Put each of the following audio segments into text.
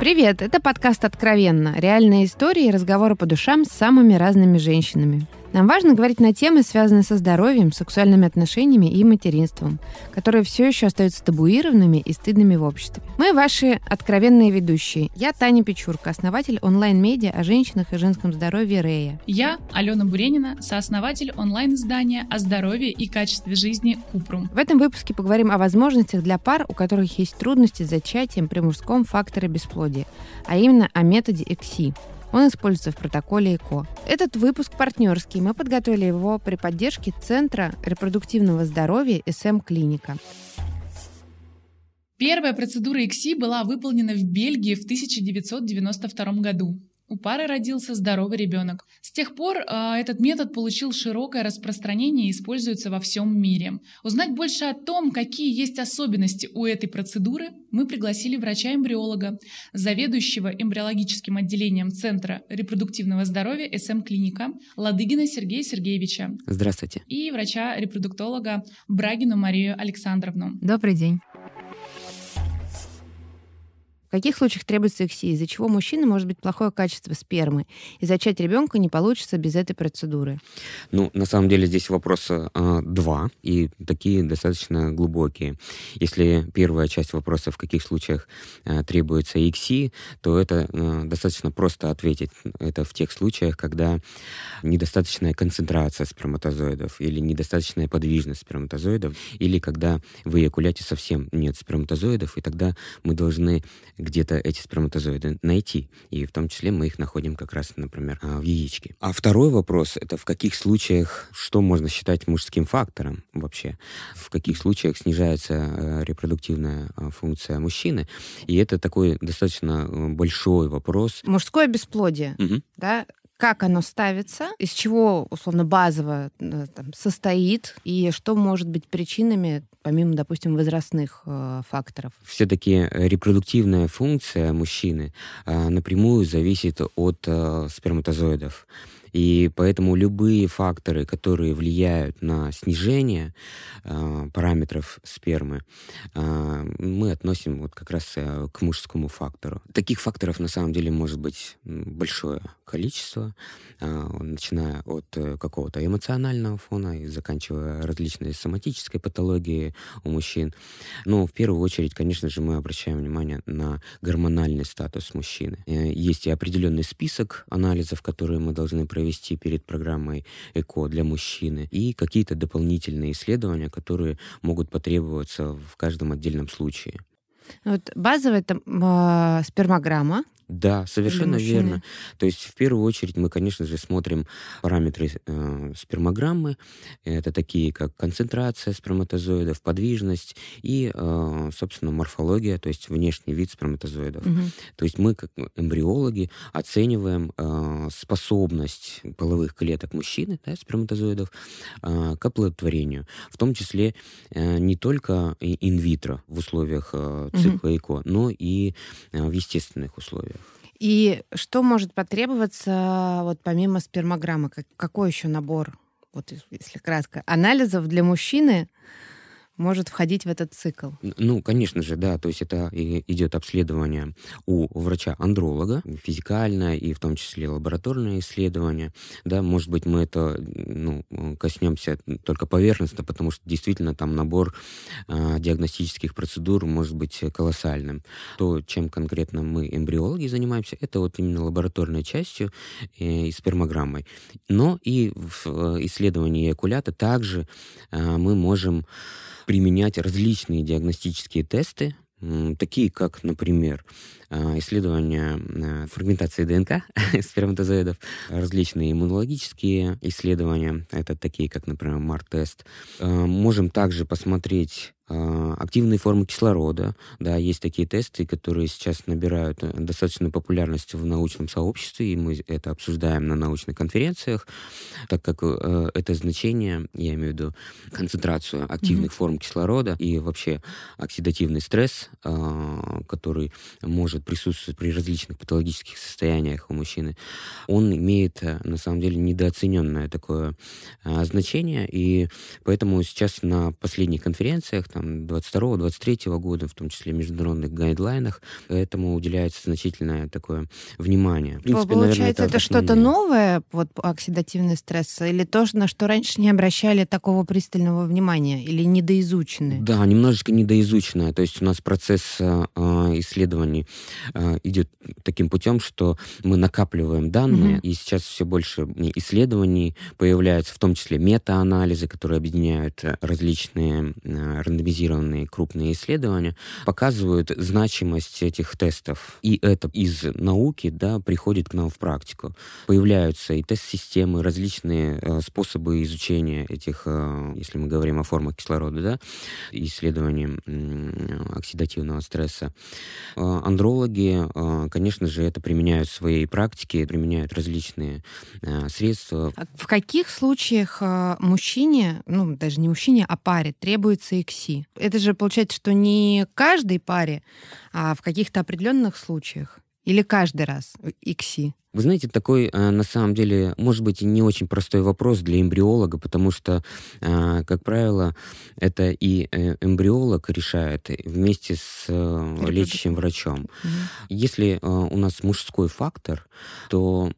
Привет, это подкаст «Откровенно». Реальные истории и разговоры по душам с самыми разными женщинами. Нам важно говорить на темы, связанные со здоровьем, сексуальными отношениями и материнством, которые все еще остаются табуированными и стыдными в обществе. Мы ваши откровенные ведущие. Я Таня Печурка, основатель онлайн-медиа о женщинах и женском здоровье Рея. Я Алена Буренина, сооснователь онлайн-издания о здоровье и качестве жизни Купрум. В этом выпуске поговорим о возможностях для пар, у которых есть трудности с зачатием при мужском факторе бесплодия, а именно о методе ЭКСИ. Он используется в протоколе ЭКО. Этот выпуск партнерский. Мы подготовили его при поддержке Центра репродуктивного здоровья СМ Клиника. Первая процедура ЭКСИ была выполнена в Бельгии в 1992 году. У пары родился здоровый ребенок. С тех пор э, этот метод получил широкое распространение и используется во всем мире. Узнать больше о том, какие есть особенности у этой процедуры, мы пригласили врача-эмбриолога, заведующего эмбриологическим отделением Центра репродуктивного здоровья СМ-клиника Ладыгина Сергея Сергеевича. Здравствуйте. И врача-репродуктолога Брагину Марию Александровну. Добрый день. В каких случаях требуется ЭКСИ, из-за чего мужчина может быть плохое качество спермы, и зачать ребенка не получится без этой процедуры? Ну, на самом деле здесь вопроса э, два, и такие достаточно глубокие. Если первая часть вопроса, в каких случаях э, требуется ЭКСИ, то это э, достаточно просто ответить. Это в тех случаях, когда недостаточная концентрация сперматозоидов или недостаточная подвижность сперматозоидов, или когда в эякуляте совсем нет сперматозоидов, и тогда мы должны где-то эти сперматозоиды найти. И в том числе мы их находим как раз, например, а, в яичке. А второй вопрос — это в каких случаях, что можно считать мужским фактором вообще? В каких случаях снижается э, репродуктивная а, функция мужчины? И это такой достаточно э, большой вопрос. Мужское бесплодие, угу. да, как оно ставится, из чего, условно, базово э, там, состоит, и что может быть причинами, помимо, допустим, возрастных э, факторов? Все-таки репродуктивная функция мужчины э, напрямую зависит от э, сперматозоидов. И поэтому любые факторы, которые влияют на снижение э, параметров спермы, э, мы относим вот как раз э, к мужскому фактору. Таких факторов на самом деле может быть большое количество, э, начиная от э, какого-то эмоционального фона и заканчивая различной соматической патологией у мужчин. Но в первую очередь, конечно же, мы обращаем внимание на гормональный статус мужчины. Э, есть и определенный список анализов, которые мы должны провести провести перед программой ЭКО для мужчины и какие-то дополнительные исследования, которые могут потребоваться в каждом отдельном случае. Вот базовая это э, спермограмма, да, совершенно верно. То есть в первую очередь мы, конечно же, смотрим параметры э, спермограммы. Это такие, как концентрация сперматозоидов, подвижность и, э, собственно, морфология, то есть внешний вид сперматозоидов. Угу. То есть мы, как эмбриологи, оцениваем э, способность половых клеток мужчины, да, сперматозоидов, э, к оплодотворению. В том числе э, не только инвитро в условиях э, цикла угу. ЭКО, но и э, в естественных условиях. И что может потребоваться вот помимо спермограммы? Какой еще набор, вот если кратко, анализов для мужчины, может входить в этот цикл? Ну, конечно же, да. То есть это идет обследование у врача-андролога, физикальное и в том числе лабораторное исследование. Да, может быть, мы это ну, коснемся только поверхностно, потому что действительно там набор э, диагностических процедур может быть колоссальным. То, чем конкретно мы, эмбриологи, занимаемся, это вот именно лабораторной частью э, и спермограммой. Но и в э, исследовании эякулята также э, мы можем применять различные диагностические тесты, такие как, например, исследования а, фрагментации ДНК сперматозоидов, различные иммунологические исследования, это такие как, например, МАР-тест. А, можем также посмотреть активные формы кислорода. Да, есть такие тесты, которые сейчас набирают э, достаточную популярность в научном сообществе, и мы это обсуждаем на научных конференциях, так как э, это значение, я имею в виду концентрацию активных mm-hmm. форм кислорода и вообще оксидативный стресс, э, который может присутствовать при различных патологических состояниях у мужчины, он имеет э, на самом деле недооцененное такое э, значение, и поэтому сейчас на последних конференциях там, 22-23 года, в том числе международных гайдлайнах, этому уделяется значительное такое внимание. В принципе, Получается, наверное, это, это что-то новое, вот оксидативный стресс, или то, на что раньше не обращали такого пристального внимания, или недоизученное? Да, немножечко недоизученное. То есть у нас процесс э, исследований э, идет таким путем, что мы накапливаем данные, угу. и сейчас все больше исследований появляются, в том числе мета-анализы, которые объединяют различные э, рандомизированные крупные исследования, показывают значимость этих тестов. И это из науки да, приходит к нам в практику. Появляются и тест-системы, различные э, способы изучения этих, э, если мы говорим о формах кислорода, да, исследованием э, оксидативного стресса. Э, андрологи, э, конечно же, это применяют в своей практике, применяют различные э, средства. А в каких случаях э, мужчине, ну, даже не мужчине, а паре требуется ИКСИ? Это же получается, что не каждой паре, а в каких-то определенных случаях? Или каждый раз ИКСИ? Вы знаете, такой, э, на самом деле, может быть, и не очень простой вопрос для эмбриолога, потому что, э, как правило, это и э, эмбриолог решает вместе с лечащим врачом. Угу. Если у нас мужской фактор, то,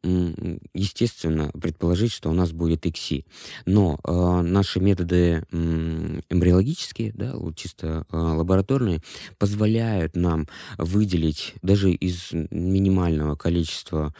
естественно, предположить, что у нас будет ИКСИ. Но наши методы эмбриологические, да, чисто лабораторные, позволяют нам выделить даже из минимального количества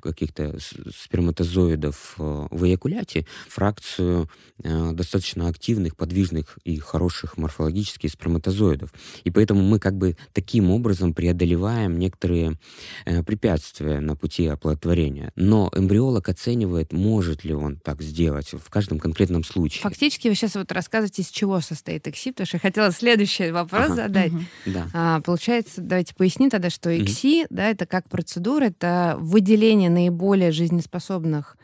каких-то сперматозоидов э, в эякуляте фракцию э, достаточно активных, подвижных и хороших морфологических сперматозоидов. И поэтому мы как бы таким образом преодолеваем некоторые э, препятствия на пути оплодотворения. Но эмбриолог оценивает, может ли он так сделать в каждом конкретном случае. Фактически вы сейчас вот рассказываете, из чего состоит ЭКСИ, потому что я хотела следующий вопрос ага. задать. Угу. Да. А, получается, давайте поясним тогда, что ЭКСИ, угу. да, это как процедура, это выделение выделение наиболее жизнеспособных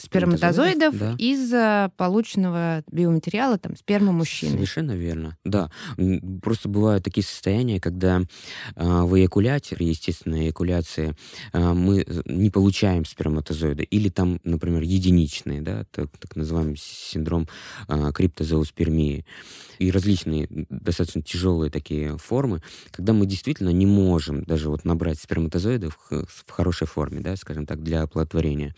сперматозоидов да. из полученного биоматериала, там, спермы мужчины. Совершенно верно, да. Просто бывают такие состояния, когда э, в эякуляте, при естественной эякуляции, э, мы не получаем сперматозоиды, или там, например, единичные, да, так, так называемый синдром э, криптозооспермии, и различные достаточно тяжелые такие формы, когда мы действительно не можем даже вот набрать сперматозоидов в хорошей форме, да, скажем так, для оплодотворения.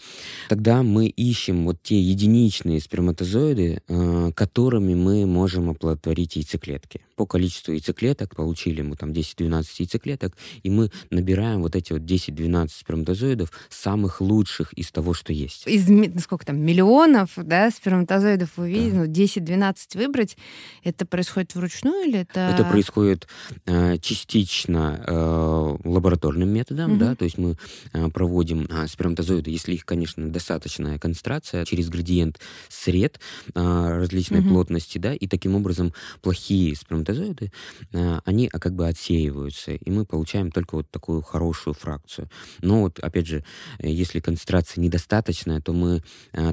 Тогда мы ищем вот те единичные сперматозоиды, э, которыми мы можем оплодотворить яйцеклетки. По количеству яйцеклеток получили мы там 10-12 яйцеклеток, и мы набираем вот эти вот 10-12 сперматозоидов самых лучших из того, что есть. Из сколько там, миллионов да, сперматозоидов вы видите, да. ну, 10-12 выбрать, это происходит вручную или это... Это происходит э, частично э, лабораторным методом, угу. да, то есть мы э, проводим э, сперматозоиды, если их, конечно, достаточная концентрация, через градиент сред э, различной угу. плотности, да, и таким образом плохие сперматозоиды, э, они э, как бы отсеиваются, и мы получаем только вот такую хорошую фракцию. Но вот, опять же, если концентрация недостаточная, то мы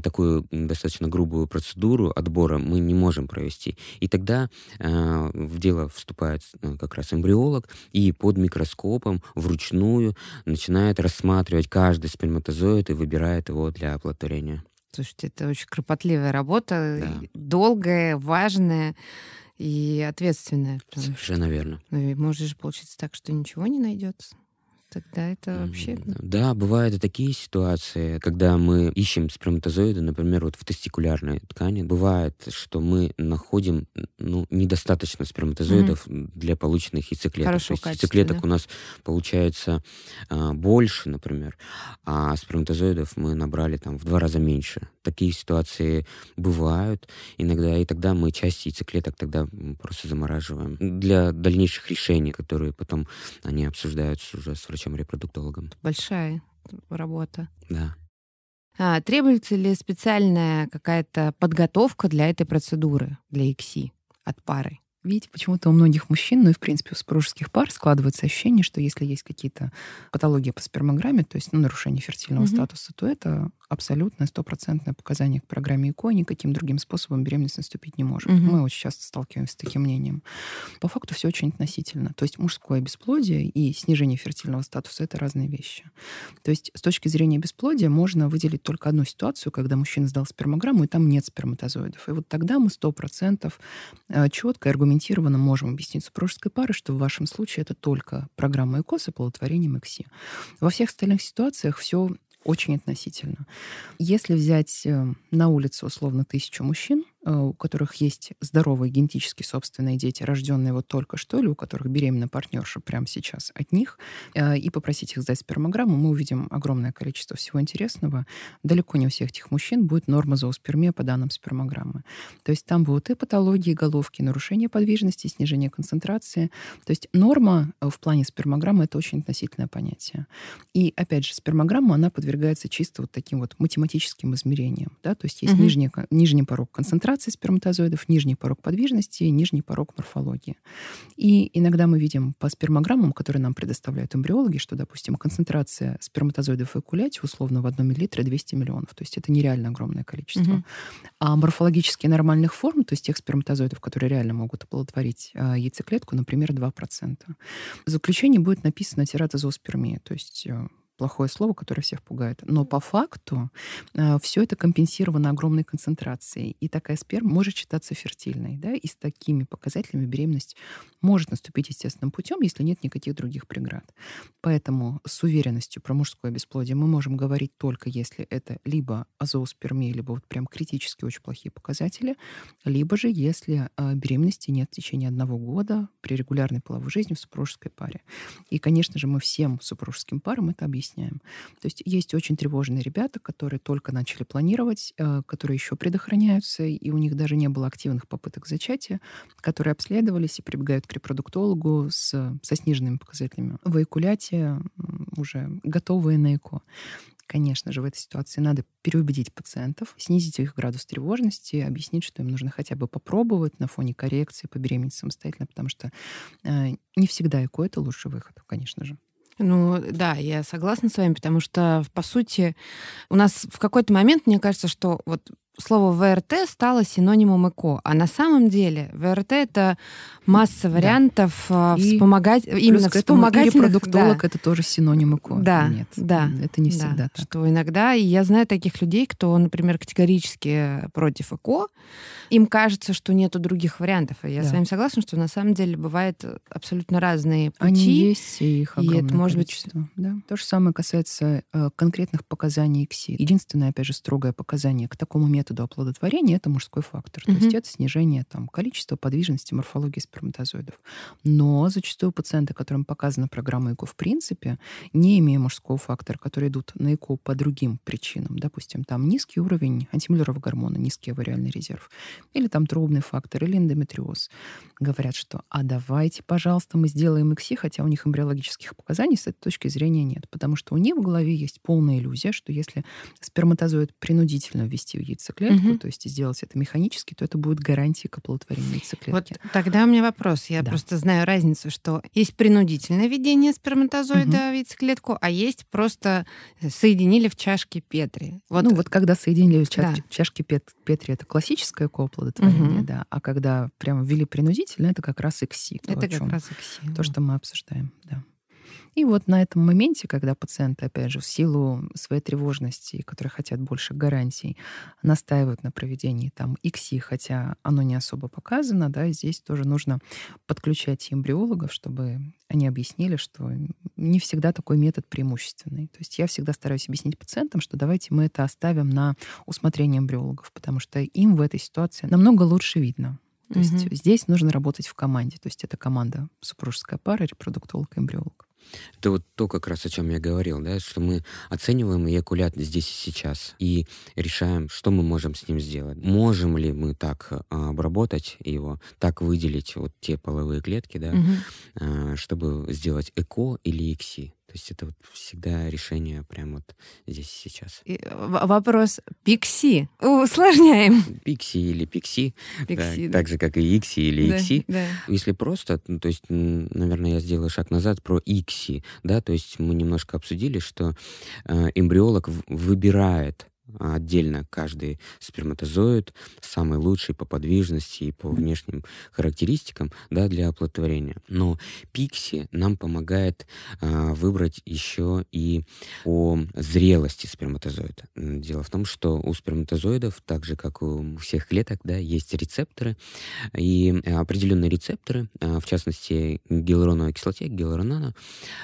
такую достаточно грубую процедуру отбора мы не можем провести. И тогда в дело вступает э, как раз эмбриолог и под микроскопом вручную начинает рассматривать каждый сперматозоид и выбирает его для оплодотворения. Слушайте, это очень кропотливая работа, да. долгая, важная и ответственная. Совершенно что, верно. Ну и может же получиться так, что ничего не найдется. Тогда это вообще... Да, бывают и такие ситуации, когда мы ищем сперматозоиды, например, вот в тестикулярной ткани. Бывает, что мы находим ну, недостаточно сперматозоидов mm-hmm. для полученных яйцеклеток. Хорошего То есть яйцеклеток да? у нас получается а, больше, например, а сперматозоидов мы набрали там в два раза меньше. Такие ситуации бывают иногда, и тогда мы часть яйцеклеток тогда просто замораживаем для дальнейших решений, которые потом они обсуждаются уже с врачом врачом-репродуктологом. Большая работа. Да. А, требуется ли специальная какая-то подготовка для этой процедуры, для ИКСИ от пары? Видите, почему-то у многих мужчин, ну и в принципе у супружеских пар складывается ощущение, что если есть какие-то патологии по спермограмме, то есть ну, нарушение фертильного угу. статуса, то это абсолютное стопроцентное показание к программе ЭКО, никаким другим способом беременность наступить не может. Угу. Мы очень часто сталкиваемся с таким мнением. По факту все очень относительно. То есть мужское бесплодие и снижение фертильного статуса — это разные вещи. То есть с точки зрения бесплодия можно выделить только одну ситуацию, когда мужчина сдал спермограмму, и там нет сперматозоидов. И вот тогда мы сто процентов э, четко и аргументированно можем объяснить супружеской паре, что в вашем случае это только программа ЭКО с оплодотворением ЭКСИ. Во всех остальных ситуациях все очень относительно. Если взять э, на улицу условно тысячу мужчин, у которых есть здоровые генетически собственные дети, рожденные вот только что, или у которых беременна партнерша прямо сейчас от них, э, и попросить их сдать спермограмму, мы увидим огромное количество всего интересного. Далеко не у всех этих мужчин будет норма зооспермия по данным спермограммы. То есть там будут и патологии головки, нарушение подвижности, снижение концентрации. То есть норма э, в плане спермограммы — это очень относительное понятие. И, опять же, спермограмма, она подвергается чисто вот таким вот математическим измерениям. Да? То есть есть угу. нижний, нижний порог концентрации, концентрации сперматозоидов, нижний порог подвижности и нижний порог морфологии. И иногда мы видим по спермограммам, которые нам предоставляют эмбриологи, что, допустим, концентрация сперматозоидов в эякуляте условно в одном миллилитре 200 миллионов. То есть это нереально огромное количество. Угу. А морфологически нормальных форм, то есть тех сперматозоидов, которые реально могут оплодотворить э, яйцеклетку, например, 2%. В заключении будет написано тератозооспермия, то есть э, плохое слово, которое всех пугает. Но по факту э, все это компенсировано огромной концентрацией. И такая сперма может считаться фертильной. Да? И с такими показателями беременность может наступить естественным путем, если нет никаких других преград. Поэтому с уверенностью про мужское бесплодие мы можем говорить только если это либо азооспермия, либо вот прям критически очень плохие показатели, либо же если э, беременности нет в течение одного года при регулярной половой жизни в супружеской паре. И, конечно же, мы всем супружеским парам это объясняем объясняем. То есть есть очень тревожные ребята, которые только начали планировать, э, которые еще предохраняются, и у них даже не было активных попыток зачатия, которые обследовались и прибегают к репродуктологу с, со сниженными показателями в эякуляте, уже готовые на ЭКО. Конечно же, в этой ситуации надо переубедить пациентов, снизить их градус тревожности, объяснить, что им нужно хотя бы попробовать на фоне коррекции побеременеть самостоятельно, потому что э, не всегда ЭКО — это лучший выход, конечно же. Ну да, я согласна с вами, потому что, по сути, у нас в какой-то момент, мне кажется, что вот слово ВРТ стало синонимом ЭКО, а на самом деле ВРТ это масса вариантов да. вспомогать именно вспомогательных. продуктолог да. это тоже синоним ЭКО. Да, нет, да. Это не всегда да. так. Что иногда, и я знаю таких людей, кто, например, категорически против ЭКО, им кажется, что нету других вариантов. И я да. с вами согласна, что на самом деле бывают абсолютно разные пути. Они есть, и их и это может количество. быть... Да. То же самое касается э, конкретных показаний ИКСИ. Единственное, опять же, строгое показание к такому методу оплодотворения — это мужской фактор. Mm-hmm. То есть это снижение там, количества подвижности, морфологии сперматозоидов. Но зачастую пациенты, которым показана программа ЭКО в принципе, не имея мужского фактора, которые идут на ЭКО по другим причинам, допустим, там низкий уровень антимюллеров гормона, низкий авариальный резерв, или там трубный фактор, или эндометриоз, говорят, что «а давайте, пожалуйста, мы сделаем ЭКСИ», хотя у них эмбриологических показаний с этой точки зрения нет, потому что у них в голове есть полная иллюзия, что если сперматозоид принудительно ввести в яйцеклетку, угу. то есть сделать это механически, то это будет гарантией к оплодотворению яйцеклетки. Вот тогда у меня вопрос. Я да. просто знаю разницу, что есть принудительное введение сперматозоида угу. в яйцеклетку, а есть просто соединили в чашке Петри. Вот. Ну вот когда соединили в чашке, да. чашке Петри, это классическое оплодотворение, угу. да, а когда прямо ввели принудительно, это как раз ИКСИ. Это как раз ИКСИ. То, что мы обсуждаем, да. И вот на этом моменте, когда пациенты, опять же, в силу своей тревожности, которые хотят больше гарантий, настаивают на проведении там ИКСИ, хотя оно не особо показано, да, здесь тоже нужно подключать эмбриологов, чтобы они объяснили, что не всегда такой метод преимущественный. То есть я всегда стараюсь объяснить пациентам, что давайте мы это оставим на усмотрение эмбриологов, потому что им в этой ситуации намного лучше видно. То угу. есть здесь нужно работать в команде. То есть это команда супружеская пара, репродуктолог, эмбриолог. Это вот то, как раз о чем я говорил, да, что мы оцениваем эякулят здесь и сейчас и решаем, что мы можем с ним сделать. Можем ли мы так а, обработать его, так выделить вот те половые клетки, да, угу. чтобы сделать ЭКО или ИКСИ. То есть это вот всегда решение прямо вот здесь и сейчас. И вопрос пикси. Усложняем. Пикси или пикси. пикси да, да. Так же, как и икси или икси. Да, да. Если просто, ну, то есть, наверное, я сделаю шаг назад про икси. Да, то есть мы немножко обсудили, что э, эмбриолог выбирает отдельно каждый сперматозоид, самый лучший по подвижности и по внешним характеристикам да, для оплодотворения. Но Пикси нам помогает а, выбрать еще и по зрелости сперматозоида. Дело в том, что у сперматозоидов, так же как у всех клеток, да, есть рецепторы, и определенные рецепторы, а, в частности гиалуроновой кислоте, гиалуронана,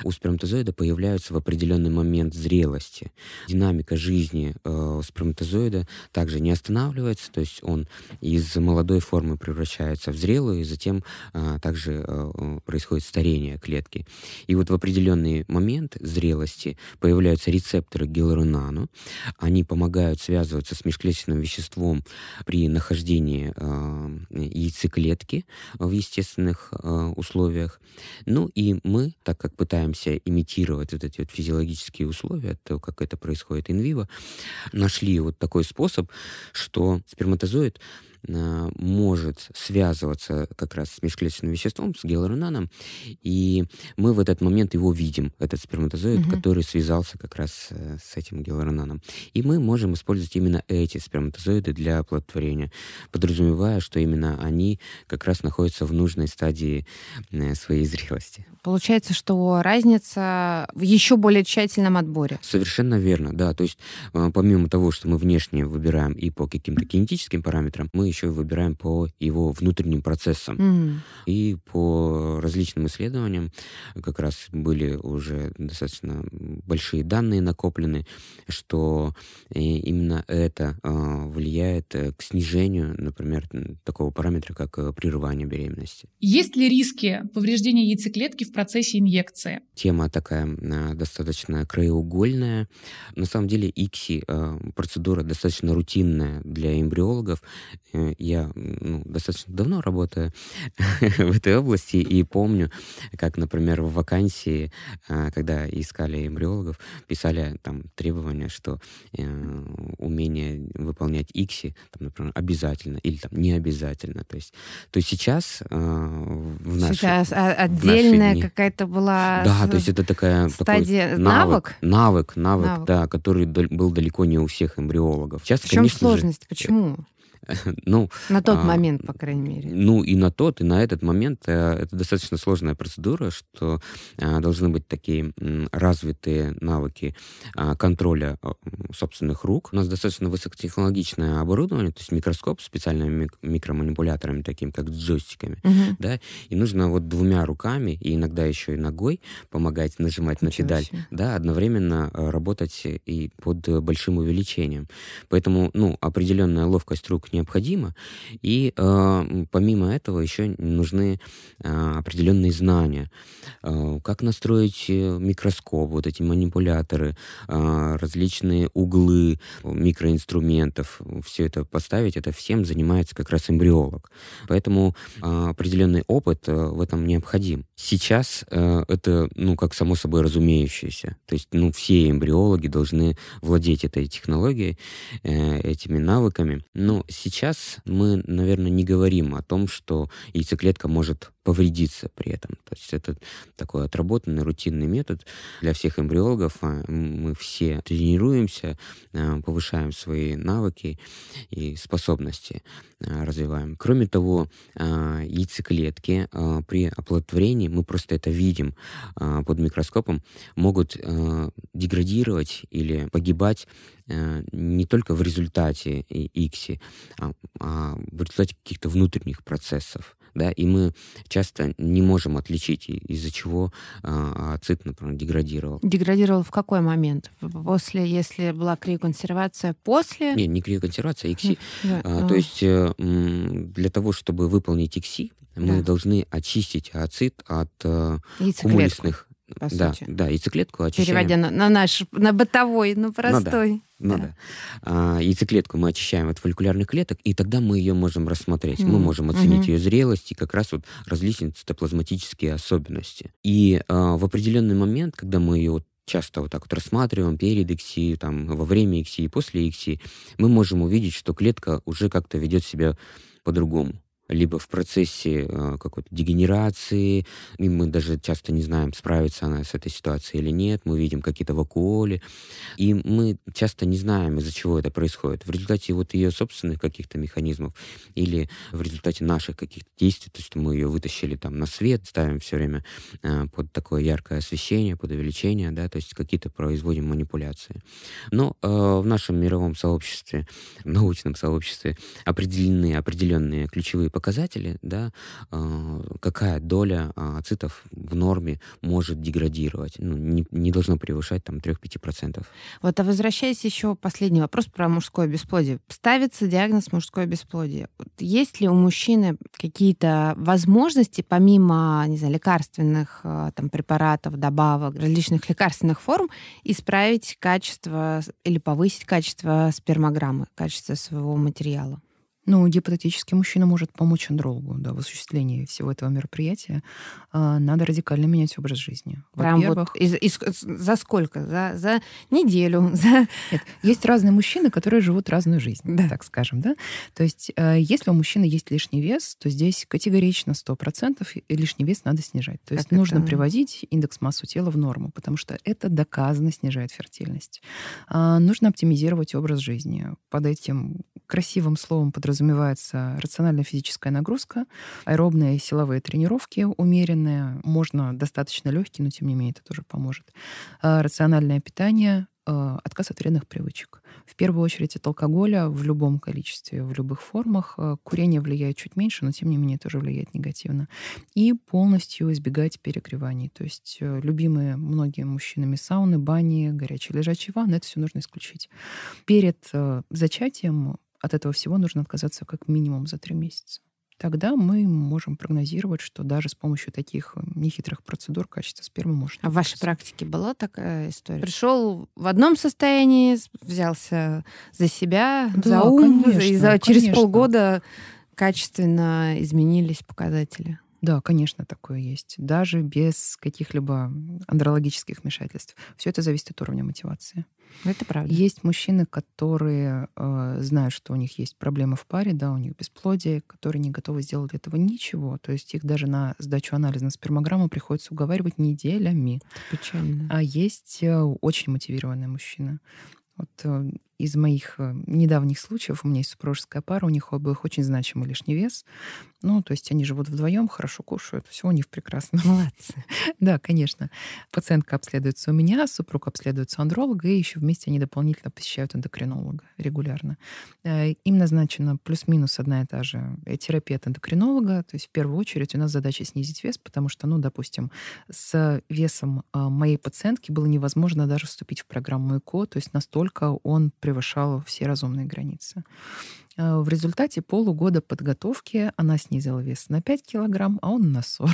у сперматозоида появляются в определенный момент зрелости. Динамика жизни э, сперматозоида также не останавливается, то есть он из молодой формы превращается в зрелую, и затем э, также э, происходит старение клетки. И вот в определенный момент зрелости появляются рецепторы гиалуронану, они помогают связываться с межклеточным веществом при нахождении э, яйцеклетки в естественных э, условиях. Ну и мы, так как пытаемся имитировать вот эти вот физиологические условия, то, как это происходит инвиво, нашли вот такой способ, что сперматозоид может связываться как раз с межклеточным веществом, с гиалуронаном, и мы в этот момент его видим, этот сперматозоид, угу. который связался как раз э, с этим гиалуронаном. И мы можем использовать именно эти сперматозоиды для оплодотворения, подразумевая, что именно они как раз находятся в нужной стадии э, своей зрелости. Получается, что разница в еще более тщательном отборе. Совершенно верно, да. То есть э, помимо того, что мы внешне выбираем и по каким-то кинетическим параметрам, мы еще выбираем по его внутренним процессам. Mm. И по различным исследованиям как раз были уже достаточно большие данные накоплены, что э, именно это э, влияет к снижению, например, такого параметра, как прерывание беременности. Есть ли риски повреждения яйцеклетки в процессе инъекции. Тема такая а, достаточно краеугольная. На самом деле ИКСИ процедура достаточно рутинная для эмбриологов. Э, я ну, достаточно давно работаю в этой области и помню, как, например, в вакансии, а, когда искали эмбриологов, писали там требования, что э, умение выполнять ИКСИ, там, например, обязательно или там не обязательно. То есть, то есть сейчас в нашей, сейчас отдельная какая-то была Да, то есть это такая стадия такой навык, навык, навык, навык, да, который был далеко не у всех эмбриологов. Сейчас, в чем конечно сложность? Же, Почему? Ну, на тот а, момент, по крайней мере. Ну, и на тот, и на этот момент э, это достаточно сложная процедура, что а, должны быть такие м, развитые навыки а, контроля а, собственных рук. У нас достаточно высокотехнологичное оборудование, то есть микроскоп с специальными мик- микроманипуляторами, такими как джойстиками, угу. да, и нужно вот двумя руками и иногда еще и ногой помогать нажимать Ничего на педаль, себе. да, одновременно э, работать и под большим увеличением. Поэтому, ну, определенная ловкость рук необходимо. И э, помимо этого еще нужны э, определенные знания. Э, как настроить э, микроскоп, вот эти манипуляторы, э, различные углы микроинструментов, все это поставить, это всем занимается как раз эмбриолог. Поэтому э, определенный опыт э, в этом необходим. Сейчас э, это, ну, как само собой разумеющееся. То есть, ну, все эмбриологи должны владеть этой технологией, э, этими навыками. Но сейчас мы, наверное, не говорим о том, что яйцеклетка может повредиться при этом. То есть это такой отработанный рутинный метод для всех эмбриологов. А, мы все тренируемся, а, повышаем свои навыки и способности а, развиваем. Кроме того, яйцеклетки при оплодотворении, мы просто это видим под микроскопом, могут деградировать или погибать не только в результате ИКСИ, а в результате каких-то внутренних процессов да, и мы часто не можем отличить, из-за чего а, ацит, например, деградировал. Деградировал в какой момент? После, если была криоконсервация, после? Нет, не криоконсервация, а ИКСИ. Да, а, да. То есть э, для того, чтобы выполнить ИКСИ, мы да. должны очистить ацит от э, кумулисных по да, сути. Да, яйцеклетку очищаем. Переводя на, на наш, на бытовой, ну простой. Ну да. Ну, да. А, яйцеклетку мы очищаем от фолликулярных клеток, и тогда мы ее можем рассмотреть. Mm. Мы можем оценить mm-hmm. ее зрелость и как раз вот различные цитоплазматические особенности. И а, в определенный момент, когда мы ее вот часто вот так вот рассматриваем перед ИКСИ, там, во время ИКСИ и после ИКСИ, мы можем увидеть, что клетка уже как-то ведет себя по-другому. Либо в процессе э, какой-то дегенерации, и мы даже часто не знаем, справится она с этой ситуацией или нет, мы видим какие-то вакуоли, и мы часто не знаем, из-за чего это происходит. В результате вот ее собственных каких-то механизмов или в результате наших каких-то действий, то есть мы ее вытащили там на свет, ставим все время э, под такое яркое освещение, под увеличение, да, то есть какие-то производим манипуляции. Но э, в нашем мировом сообществе, научном сообществе определены определенные ключевые показатели, да, э, какая доля ацитов в норме может деградировать. Ну, не, не должно превышать там 3-5%. Вот, а возвращаясь еще последний вопрос про мужское бесплодие. Ставится диагноз мужское бесплодие. Вот есть ли у мужчины какие-то возможности, помимо, не знаю, лекарственных э, там, препаратов, добавок, различных лекарственных форм, исправить качество или повысить качество спермограммы, качество своего материала? Ну, гипотетически мужчина может помочь андрологу да, в осуществлении всего этого мероприятия. А, надо радикально менять образ жизни. Прям вот из, из, за сколько? За, за неделю? За... Нет, есть разные мужчины, которые живут разную жизнь, да. так скажем. Да? То есть э, если у мужчины есть лишний вес, то здесь категорично 100% лишний вес надо снижать. То есть как нужно это? приводить индекс массу тела в норму, потому что это доказано снижает фертильность. А, нужно оптимизировать образ жизни. Под этим красивым словом подразумевается рациональная физическая нагрузка, аэробные силовые тренировки умеренные, можно достаточно легкие, но тем не менее это тоже поможет. А, рациональное питание, а, отказ от вредных привычек. В первую очередь от алкоголя в любом количестве, в любых формах. А, курение влияет чуть меньше, но тем не менее тоже влияет негативно. И полностью избегать перегреваний. То есть э, любимые многими мужчинами сауны, бани, горячие лежачие ванны, это все нужно исключить. Перед э, зачатием от этого всего нужно отказаться как минимум за три месяца. Тогда мы можем прогнозировать, что даже с помощью таких э, нехитрых процедур качество спермы может. А в вашей практике была такая история? Пришел в одном состоянии, взялся за себя, да, за ум, конечно, и за, конечно. через полгода качественно изменились показатели. Да, конечно, такое есть. Даже без каких-либо андрологических вмешательств. Все это зависит от уровня мотивации. Это правда. Есть мужчины, которые э, знают, что у них есть проблемы в паре, да, у них бесплодие, которые не готовы сделать для этого ничего. То есть их даже на сдачу анализа на спермограмму приходится уговаривать неделями. Печально. А есть э, очень мотивированные мужчины. Вот э, из моих э, недавних случаев, у меня есть супружеская пара, у них обоих очень значимый лишний вес. Ну, то есть они живут вдвоем, хорошо кушают, все у них прекрасно. Молодцы. да, конечно. Пациентка обследуется у меня, супруг обследуется у андролога, и еще вместе они дополнительно посещают эндокринолога регулярно. Э, им назначена плюс-минус одна и та же терапия от эндокринолога. То есть в первую очередь у нас задача снизить вес, потому что, ну, допустим, с весом моей пациентки было невозможно даже вступить в программу ЭКО, то есть настолько он превышала все разумные границы. Э, в результате полугода подготовки она снизила вес на 5 килограмм, а он на 40.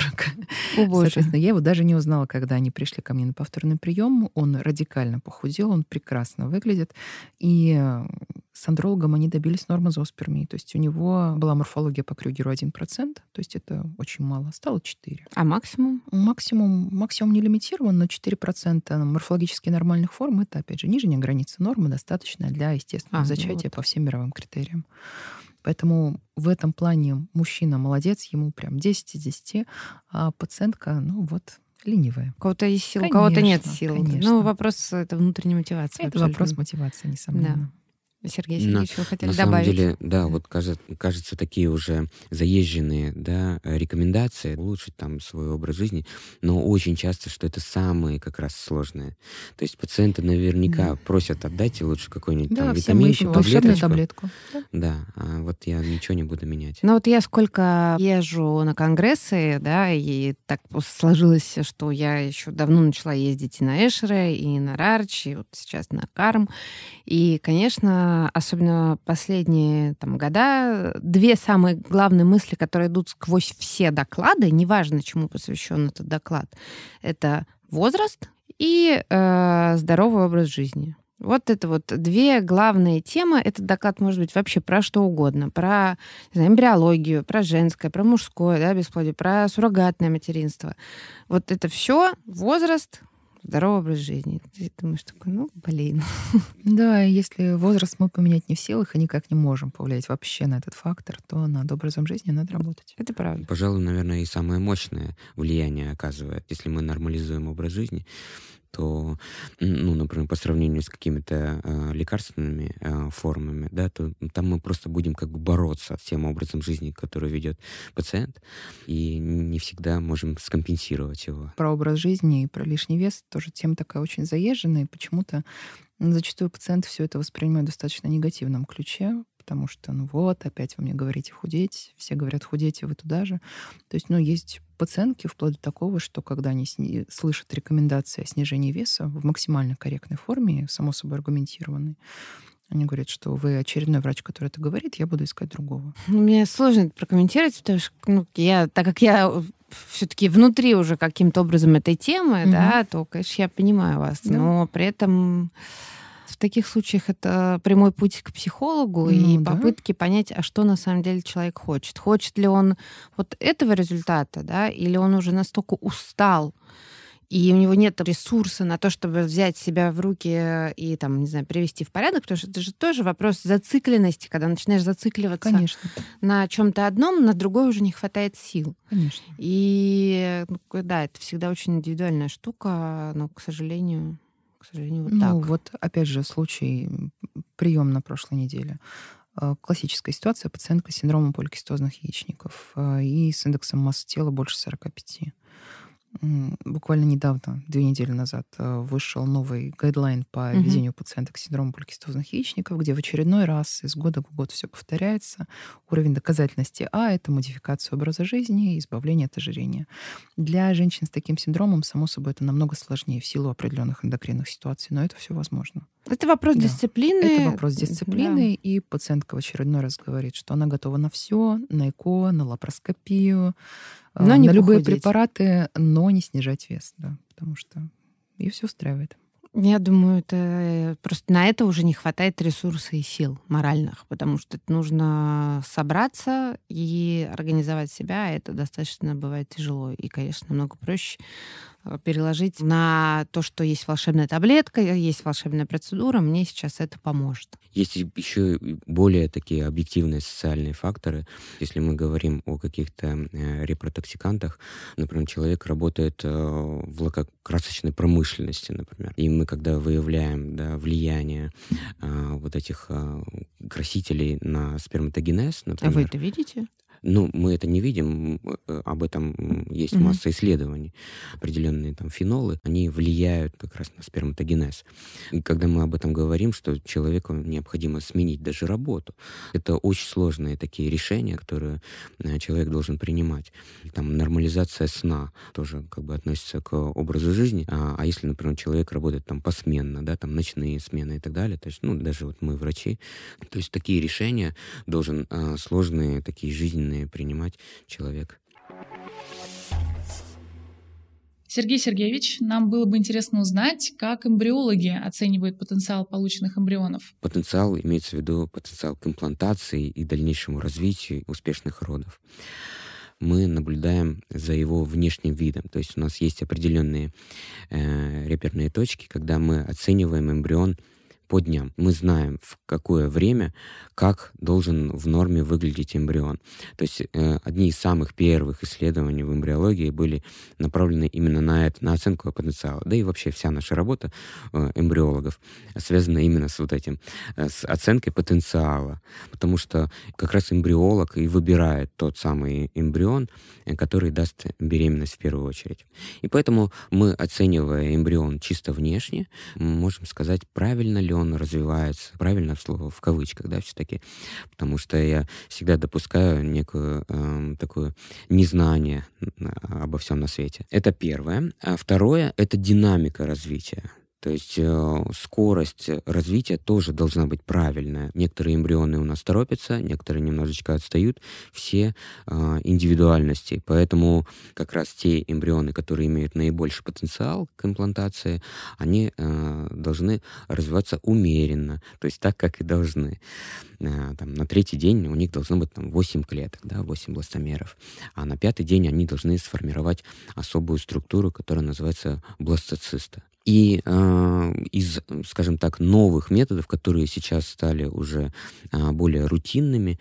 О, боже. Соответственно, я его даже не узнала, когда они пришли ко мне на повторный прием. Он радикально похудел, он прекрасно выглядит. И э, с андрологом они добились нормы зооспермии. То есть у него была морфология по Крюгеру 1%, то есть это очень мало. Стало 4. А максимум? Максимум, максимум не лимитирован, но 4% морфологически нормальных форм — это, опять же, нижняя граница нормы, достаточная для естественного а, ну зачатия вот. по всем мировым критериям. Поэтому в этом плане мужчина молодец, ему прям 10 из 10, а пациентка, ну вот, ленивая. У кого-то есть сил, у кого-то нет сил. Конечно. Ну, вопрос это внутренней мотивации. Это вопрос мотивации, несомненно. Да. Сергей Сергеевич, вы хотели на добавить? самом деле, да, вот кажется, кажется, такие уже заезженные да, рекомендации улучшить там свой образ жизни, но очень часто, что это самые как раз сложные. То есть пациенты наверняка да. просят отдайте лучше какой-нибудь да, там витаминку, таблеточку. таблетку. Да. да, а вот я ничего не буду менять. Ну вот я сколько езжу на конгрессы, да, и так сложилось, что я еще давно начала ездить и на Эшере, и на Рарч, и вот сейчас на Карм. И, конечно, особенно последние там, года, две самые главные мысли, которые идут сквозь все доклады, неважно, чему посвящен этот доклад, это возраст и э, здоровый образ жизни. Вот это вот две главные темы. Этот доклад может быть вообще про что угодно. Про не знаю, эмбриологию, про женское, про мужское да, бесплодие, про суррогатное материнство. Вот это все возраст, здоровый образ жизни. Ты думаешь такой, ну, блин. Да, если возраст мы поменять не в силах и никак не можем повлиять вообще на этот фактор, то над образом жизни надо работать. Это правда. Пожалуй, наверное, и самое мощное влияние оказывает, если мы нормализуем образ жизни, то, ну, например, по сравнению с какими-то э, лекарственными э, формами, да, то там мы просто будем как бы бороться с тем образом жизни, который ведет пациент, и не всегда можем скомпенсировать его. Про образ жизни и про лишний вес тоже тема такая очень заезженная, и почему-то зачастую пациенты все это воспринимают в достаточно негативном ключе, потому что, ну вот, опять вы мне говорите худеть, все говорят худеть, и вы туда же. То есть, ну, есть пациентки вплоть до такого, что когда они сни- слышат рекомендации о снижении веса в максимально корректной форме, само собой аргументированной, они говорят, что вы очередной врач, который это говорит, я буду искать другого. Ну, мне сложно это прокомментировать, потому что, ну, я, так как я все-таки внутри уже каким-то образом этой темы, mm-hmm. да, то, конечно, я понимаю вас. Да. Но при этом таких случаях это прямой путь к психологу ну, и да. попытки понять, а что на самом деле человек хочет. Хочет ли он вот этого результата, да, или он уже настолько устал, и у него нет ресурса на то, чтобы взять себя в руки и, там, не знаю, привести в порядок, потому что это же тоже вопрос зацикленности, когда начинаешь зацикливаться Конечно. на чем-то одном, на другой уже не хватает сил. Конечно. И, ну, да, это всегда очень индивидуальная штука, но, к сожалению, к сожалению, вот ну, так. вот опять же случай прием на прошлой неделе. А, классическая ситуация пациентка с синдромом поликистозных яичников а, и с индексом массы тела больше 45 буквально недавно, две недели назад, э, вышел новый гайдлайн по угу. ведению пациенток с синдромом поликистозных яичников, где в очередной раз из года в год все повторяется. Уровень доказательности А — это модификация образа жизни и избавление от ожирения. Для женщин с таким синдромом, само собой, это намного сложнее в силу определенных эндокринных ситуаций, но это все возможно. Это вопрос да. дисциплины. Это вопрос дисциплины, да. и пациентка в очередной раз говорит, что она готова на все, на ЭКО, на лапароскопию, но на любые похудеть. препараты, но не снижать вес, да, потому что ее все устраивает. Я думаю, это э, просто на это уже не хватает ресурсов и сил моральных, потому что нужно собраться и организовать себя, а это достаточно бывает тяжело. И, конечно, намного проще Э, переложить на то, что есть волшебная таблетка, есть волшебная процедура, мне сейчас это поможет. Есть еще более такие объективные социальные факторы. Если мы говорим о каких-то э, репротоксикантах, например, человек работает э, в лакокрасочной промышленности, например, и мы, когда выявляем да, влияние вот этих красителей на сперматогенез, например... А вы это видите? Ну, мы это не видим, э, об этом есть mm-hmm. масса исследований. Определенные там фенолы, они влияют как раз на сперматогенез. И когда мы об этом говорим, что человеку необходимо сменить даже работу, это очень сложные такие решения, которые э, человек должен принимать. Там нормализация сна тоже как бы относится к образу жизни. А, а если, например, человек работает там посменно, да, там ночные смены и так далее, то есть, ну, даже вот мы врачи, то есть такие решения должен а, сложные такие жизненные решения принимать человек. Сергей Сергеевич, нам было бы интересно узнать, как эмбриологи оценивают потенциал полученных эмбрионов. Потенциал имеется в виду потенциал к имплантации и дальнейшему развитию успешных родов мы наблюдаем за его внешним видом. То есть у нас есть определенные э, реперные точки, когда мы оцениваем эмбрион по дням. Мы знаем, в какое время, как должен в норме выглядеть эмбрион. То есть э, одни из самых первых исследований в эмбриологии были направлены именно на это, на оценку потенциала. Да и вообще вся наша работа э, эмбриологов связана именно с вот этим, э, с оценкой потенциала. Потому что как раз эмбриолог и выбирает тот самый эмбрион, э, который даст беременность в первую очередь. И поэтому мы, оценивая эмбрион чисто внешне, можем сказать, правильно ли он он развивается, правильно слово в кавычках, да, все-таки, потому что я всегда допускаю некую э, такое незнание обо всем на свете. Это первое. А второе — это динамика развития. То есть э, скорость развития тоже должна быть правильная. Некоторые эмбрионы у нас торопятся, некоторые немножечко отстают. Все э, индивидуальности. Поэтому как раз те эмбрионы, которые имеют наибольший потенциал к имплантации, они э, должны развиваться умеренно, то есть так, как и должны. Э, там, на третий день у них должно быть там, 8 клеток, да, 8 бластомеров. А на пятый день они должны сформировать особую структуру, которая называется бластоциста. И э, из, скажем так, новых методов, которые сейчас стали уже э, более рутинными,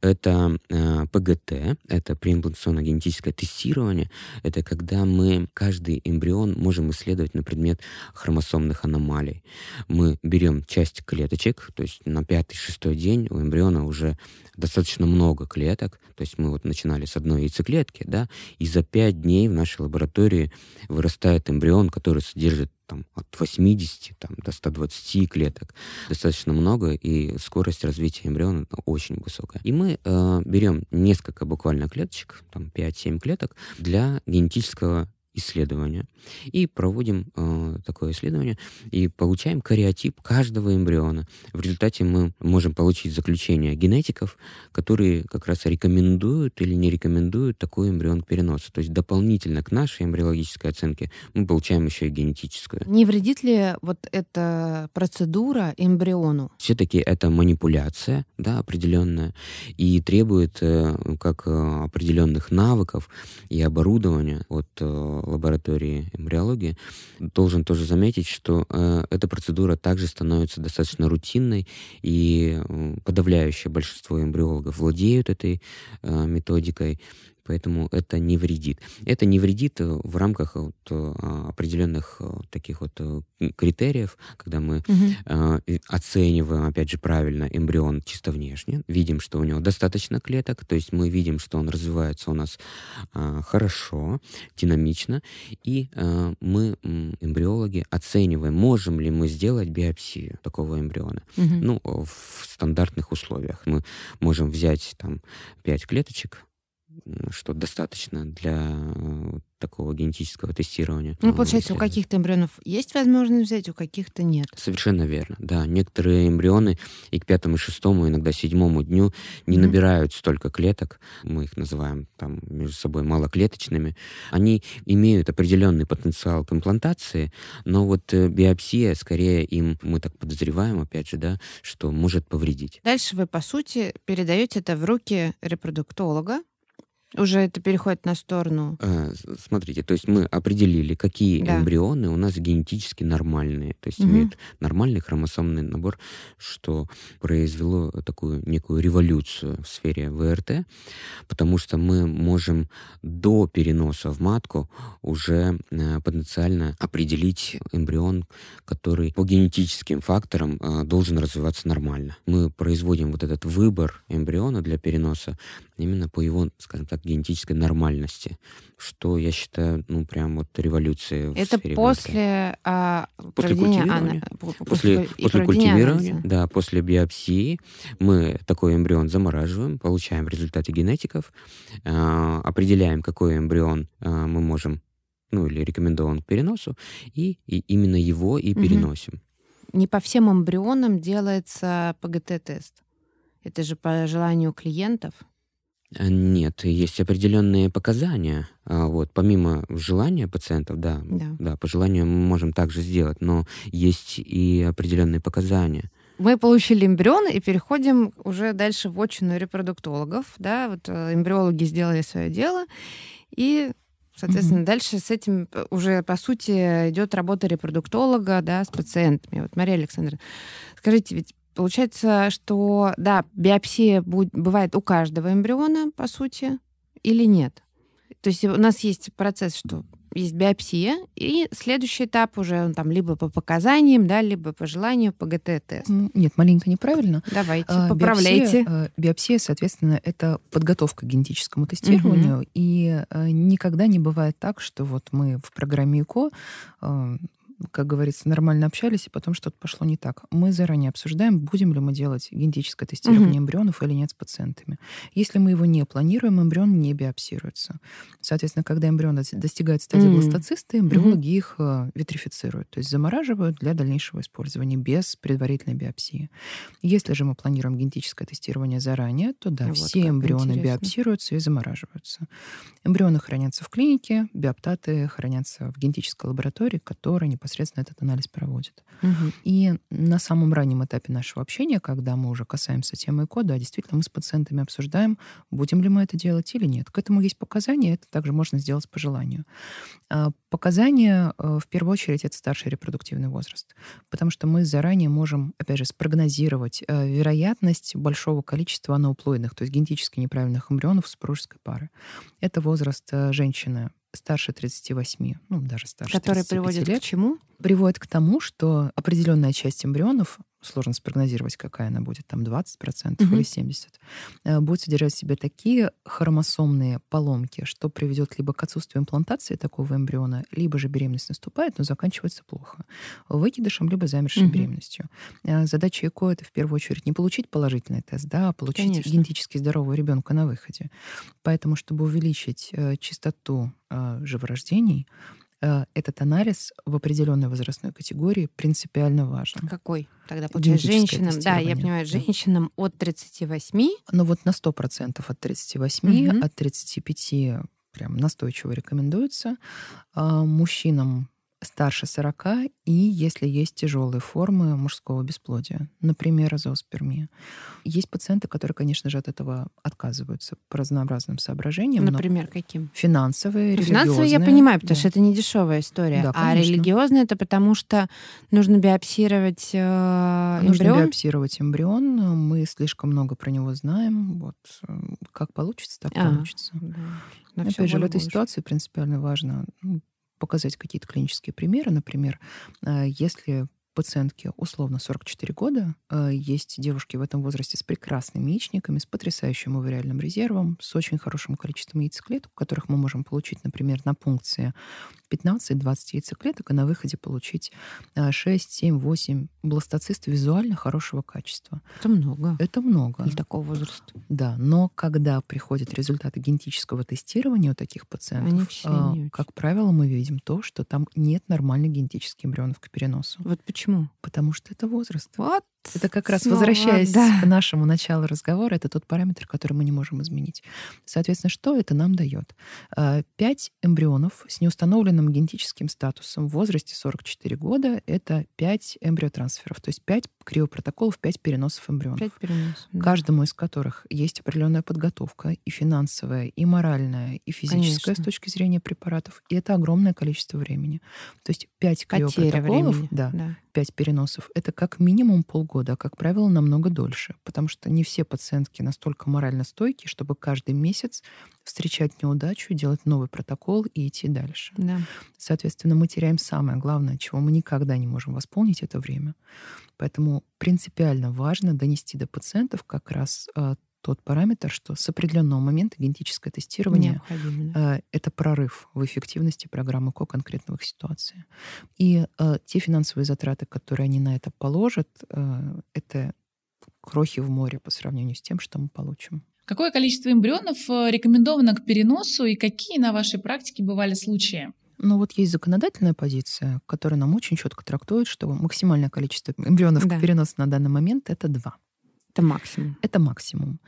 это э, ПГТ, это преимплантационно-генетическое тестирование. Это когда мы каждый эмбрион можем исследовать на предмет хромосомных аномалий. Мы берем часть клеточек, то есть на пятый-шестой день у эмбриона уже достаточно много клеток, то есть мы вот начинали с одной яйцеклетки, да, и за пять дней в нашей лаборатории вырастает эмбрион, который содержит там, от 80 там, до 120 клеток. Достаточно много, и скорость развития эмбриона очень высокая. И мы э, берем несколько буквально клеточек, там 5-7 клеток, для генетического исследования и проводим э, такое исследование и получаем кариотип каждого эмбриона. В результате мы можем получить заключение генетиков, которые как раз рекомендуют или не рекомендуют такой эмбрион к переносу. То есть дополнительно к нашей эмбриологической оценке мы получаем еще и генетическую. Не вредит ли вот эта процедура эмбриону? Все-таки это манипуляция, да, определенная, и требует э, как э, определенных навыков и оборудования от э, лаборатории эмбриологии, должен тоже заметить, что э, эта процедура также становится достаточно рутинной, и э, подавляющее большинство эмбриологов владеют этой э, методикой поэтому это не вредит. Это не вредит э, в рамках вот, э, определенных э, таких вот критериев, когда мы угу. оцениваем, опять же, правильно эмбрион чисто внешне, видим, что у него достаточно клеток, то есть мы видим, что он развивается у нас хорошо, динамично, и мы, эмбриологи, оцениваем, можем ли мы сделать биопсию такого эмбриона. Угу. Ну, в стандартных условиях. Мы можем взять там 5 клеточек, что достаточно для э, такого генетического тестирования. Ну, получается, у каких-то эмбрионов есть возможность взять, у каких-то нет. Совершенно верно, да. Некоторые эмбрионы и к пятому, шестому, иногда седьмому дню не mm-hmm. набирают столько клеток, мы их называем там между собой малоклеточными. Они имеют определенный потенциал к имплантации, но вот э, биопсия, скорее им, мы так подозреваем, опять же, да, что может повредить. Дальше вы, по сути, передаете это в руки репродуктолога, уже это переходит на сторону. А, смотрите, то есть мы определили, какие да. эмбрионы у нас генетически нормальные, то есть угу. имеют нормальный хромосомный набор, что произвело такую некую революцию в сфере ВРТ, потому что мы можем до переноса в матку уже э, потенциально определить эмбрион, который по генетическим факторам э, должен развиваться нормально. Мы производим вот этот выбор эмбриона для переноса именно по его, скажем так, генетической нормальности, что я считаю, ну, прям вот революцией Это в после, а, после культивирования. Ана... После, после, после культивирования, анализа. да, после биопсии мы такой эмбрион замораживаем, получаем результаты генетиков, э, определяем, какой эмбрион э, мы можем, ну, или рекомендован к переносу, и, и именно его и угу. переносим. Не по всем эмбрионам делается ПГТ-тест. Это же по желанию клиентов. Э, нет, есть определенные показания. А, вот, помимо желания пациентов, да, да, да, по желанию мы можем также сделать, но есть и определенные показания. Мы получили эмбрион и переходим уже дальше в очную репродуктологов. Да, вот э, эмбриологи сделали свое дело, и Соответственно, mm-hmm. дальше с этим э, уже, по сути, идет работа репродуктолога да, с пациентами. Вот, Мария Александровна, скажите, ведь Получается, что, да, биопсия бывает у каждого эмбриона, по сути, или нет? То есть у нас есть процесс, что есть биопсия, и следующий этап уже там либо по показаниям, да, либо по желанию ПГТ-тест. Нет, маленько неправильно. Давайте, а, поправляйте. Биопсия, а, биопсия, соответственно, это подготовка к генетическому тестированию, угу. и а, никогда не бывает так, что вот мы в программе ЭКО как говорится, нормально общались, и потом что-то пошло не так. Мы заранее обсуждаем, будем ли мы делать генетическое тестирование угу. эмбрионов или нет с пациентами. Если мы его не планируем, эмбрион не биопсируется. Соответственно, когда эмбрион достигает стадии угу. бластоциста, эмбриологи угу. их э, витрифицируют, то есть замораживают для дальнейшего использования без предварительной биопсии. Если же мы планируем генетическое тестирование заранее, то да, вот все эмбрионы интересно. биопсируются и замораживаются. Эмбрионы хранятся в клинике, биоптаты хранятся в генетической лаборатории, которая непосредственно непосредственно этот анализ проводит. Угу. И на самом раннем этапе нашего общения, когда мы уже касаемся темы ЭКО, да, действительно, мы с пациентами обсуждаем, будем ли мы это делать или нет. К этому есть показания, это также можно сделать по желанию. А, показания, э, в первую очередь, это старший репродуктивный возраст, потому что мы заранее можем, опять же, спрогнозировать э, вероятность большого количества аноуплоидных, то есть генетически неправильных эмбрионов супружеской пары. Это возраст э, женщины старше 38, ну, даже старше Который приводит лет, к чему? Приводит к тому, что определенная часть эмбрионов, сложно спрогнозировать, какая она будет, там 20% угу. или 70%, э, будет содержать в себе такие хромосомные поломки, что приведет либо к отсутствию имплантации такого эмбриона, либо же беременность наступает, но заканчивается плохо. Выкидышем, либо замершей угу. беременностью. Э, задача ЭКО — это в первую очередь не получить положительный тест, да, а получить Конечно. генетически здорового ребенка на выходе. Поэтому, чтобы увеличить э, частоту живорождений, этот анализ в определенной возрастной категории принципиально важен. Какой? Тогда получается женщинам, да, я понимаю, женщинам от 38. Ну вот на 100% от 38, угу. от 35 прям настойчиво рекомендуется. А мужчинам старше 40 и если есть тяжелые формы мужского бесплодия, например, зооспермия. Есть пациенты, которые, конечно же, от этого отказываются по разнообразным соображениям. Например, каким? Финансовые, ну, Финансовые я понимаю, потому да. что это не дешевая история. Да, а религиозные это потому что нужно биопсировать э, Нужно биопсировать эмбрион. Мы слишком много про него знаем. Вот э, как получится, так а, получится. Да. Опять же, в этой больше. ситуации принципиально важно ну, показать какие-то клинические примеры. Например, э, если пациентке условно 44 года. Э, есть девушки в этом возрасте с прекрасными яичниками, с потрясающим овариальным резервом, с очень хорошим количеством яйцеклеток, которых мы можем получить, например, на пункции 15-20 яйцеклеток, и на выходе получить 6, 7, 8 бластоцист визуально хорошего качества. Это много. Это много. Для такого возраста. Да, но когда приходят результаты генетического тестирования у таких пациентов, а, как правило, мы видим то, что там нет нормальных генетических эмбрионов к переносу. Вот почему? Потому что это возраст. Вот это как раз Снова, возвращаясь да. к нашему началу разговора, это тот параметр, который мы не можем изменить. Соответственно, что это нам дает? А, пять эмбрионов с неустановленным генетическим статусом в возрасте 44 года — это пять эмбриотрансферов, то есть пять криопротоколов, пять переносов эмбрионов. Пять переносов. Да. Каждому из которых есть определенная подготовка и финансовая, и моральная, и физическая Конечно. с точки зрения препаратов. И это огромное количество времени. То есть пять криопротоколов, да, да. пять переносов — это как минимум полгода года, а, как правило, намного дольше, потому что не все пациентки настолько морально стойкие, чтобы каждый месяц встречать неудачу, делать новый протокол и идти дальше. Да. Соответственно, мы теряем самое главное, чего мы никогда не можем восполнить, это время. Поэтому принципиально важно донести до пациентов как раз э, тот параметр, что с определенного момента генетическое тестирование э, это прорыв в эффективности программы КО конкретно в их ситуации. И э, те финансовые затраты, которые они на это положат, э, это крохи в море по сравнению с тем, что мы получим. Какое количество эмбрионов э, рекомендовано к переносу и какие на вашей практике бывали случаи? Ну вот есть законодательная позиция, которая нам очень четко трактует, что максимальное количество эмбрионов да. к переносу на данный момент это два. Это максимум. Это максимум.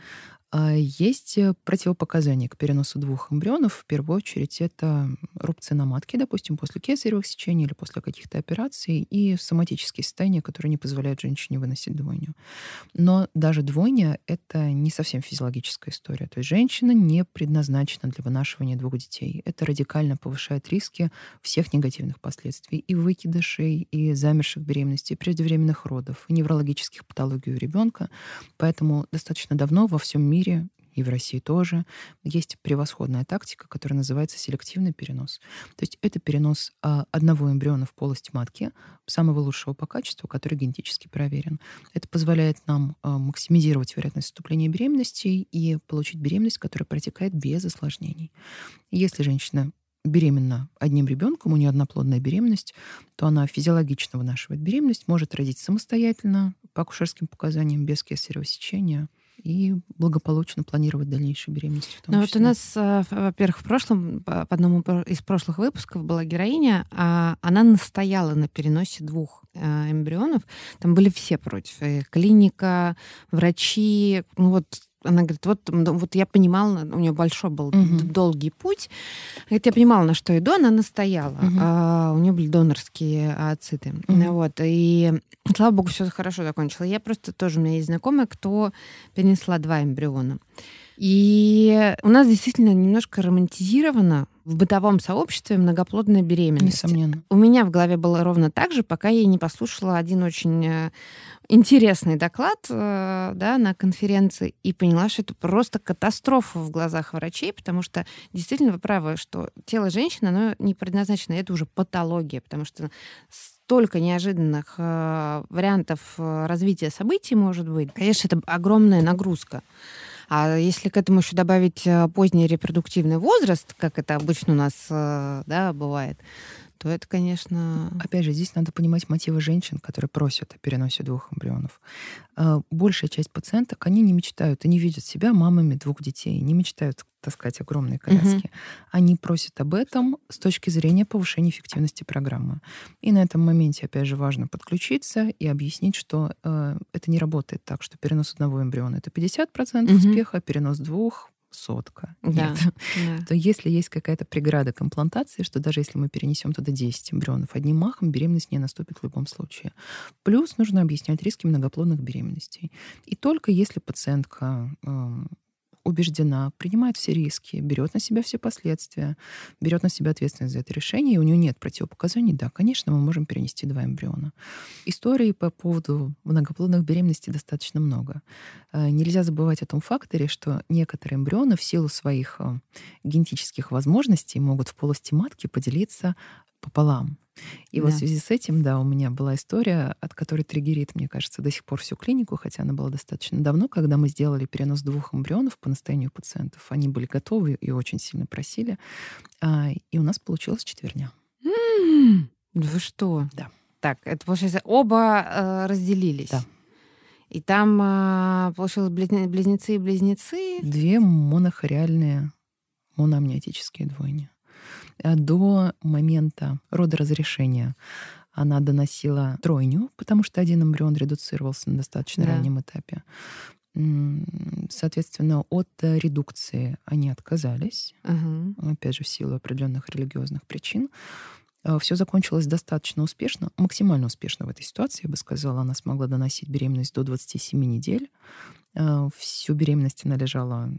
А, есть э, противопоказания к переносу двух эмбрионов. В первую очередь это рубцы на матке, допустим, после кесаревых сечений или после каких-то операций, и соматические состояния, которые не позволяют женщине выносить двойню. Но даже двойня — это не совсем физиологическая история. То есть женщина не предназначена для вынашивания двух детей. Это радикально повышает риски всех негативных последствий и выкидышей, и замерших беременностей, и преждевременных родов, и неврологических патологий у ребенка. Поэтому достаточно давно во всем мире мире, и в России тоже, есть превосходная тактика, которая называется селективный перенос. То есть это перенос а, одного эмбриона в полость матки, самого лучшего по качеству, который генетически проверен. Это позволяет нам а, максимизировать вероятность вступления беременности и получить беременность, которая протекает без осложнений. Если женщина беременна одним ребенком, у нее одноплодная беременность, то она физиологично вынашивает беременность, может родить самостоятельно, по акушерским показаниям, без кесарево сечения — и благополучно планировать дальнейшую беременность. ну вот у нас, э, во-первых, в прошлом, по одному из прошлых выпусков была героиня, а она настояла на переносе двух э, эмбрионов. Там были все против. И клиника, врачи, ну вот она говорит, вот, вот я понимала, у нее большой был угу. долгий путь. Говорит, я понимала, на что иду, она настояла. Угу. А, у нее были донорские ациты. Угу. Вот, и слава богу, все хорошо закончилось. Я просто тоже, у меня есть знакомая, кто перенесла два эмбриона. И у нас действительно немножко романтизировано в бытовом сообществе многоплодная беременность. Несомненно. У меня в голове было ровно так же, пока я не послушала один очень э, интересный доклад э, да, на конференции и поняла, что это просто катастрофа в глазах врачей, потому что действительно вы правы, что тело женщины, оно не предназначено, это уже патология, потому что столько неожиданных э, вариантов развития событий может быть. Конечно, это огромная нагрузка. А если к этому еще добавить э, поздний репродуктивный возраст, как это обычно у нас э, да, бывает, то это, конечно... Опять же, здесь надо понимать мотивы женщин, которые просят о переносе двух эмбрионов. А, большая часть пациенток, они не мечтают, они видят себя мамами двух детей, не мечтают таскать огромные коляски. Угу. Они просят об этом с точки зрения повышения эффективности программы. И на этом моменте, опять же, важно подключиться и объяснить, что э, это не работает так, что перенос одного эмбриона это 50% угу. успеха, перенос двух сотка. Да, Нет. Да. То если есть какая-то преграда к имплантации, что даже если мы перенесем туда 10 эмбрионов одним махом, беременность не наступит в любом случае. Плюс нужно объяснять риски многоплодных беременностей. И только если пациентка эм, убеждена, принимает все риски, берет на себя все последствия, берет на себя ответственность за это решение, и у нее нет противопоказаний, да, конечно, мы можем перенести два эмбриона. Историй по поводу многоплодных беременностей достаточно много. Э, нельзя забывать о том факторе, что некоторые эмбрионы в силу своих э, генетических возможностей могут в полости матки поделиться пополам. И да. вот в связи с этим, да, у меня была история, от которой триггерит, мне кажется, до сих пор всю клинику, хотя она была достаточно давно, когда мы сделали перенос двух эмбрионов по настоянию пациентов. Они были готовы и очень сильно просили. А, и у нас получилось четверня. Mm-hmm. Вы что? Да. Так, это получается, оба э, разделились. Да. И там э, получилось близнецы и близнецы. Две монохориальные моноамниотические двойни. Э, до момента родоразрешения она доносила тройню, потому что один эмбрион редуцировался на достаточно да. раннем этапе. Соответственно, от редукции они отказались, угу. опять же, в силу определенных религиозных причин. Э, Все закончилось достаточно успешно, максимально успешно в этой ситуации, я бы сказала. Она смогла доносить беременность до 27 недель. Э, всю беременность она лежала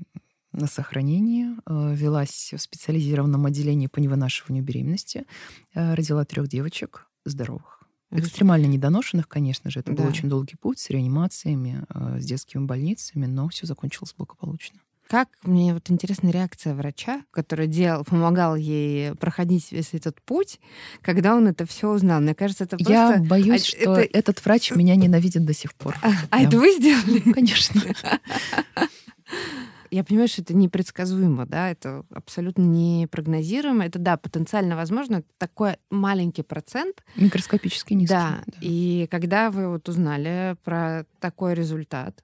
на сохранении, э, велась в специализированном отделении по невынашиванию беременности, э, родила трех девочек здоровых. Экстремально недоношенных, конечно же. Это да. был очень долгий путь с реанимациями, э, с детскими больницами, но все закончилось благополучно. Как мне вот интересна реакция врача, который делал, помогал ей проходить весь этот путь, когда он это все узнал. Мне кажется, это просто... Я боюсь, а, что это... этот врач меня ненавидит до сих пор. А да. а это вы сделали? Конечно. я понимаю, что это непредсказуемо, да, это абсолютно непрогнозируемо. Это, да, потенциально возможно, это такой маленький процент. Микроскопически низкий. Да, да. и когда вы вот узнали про такой результат,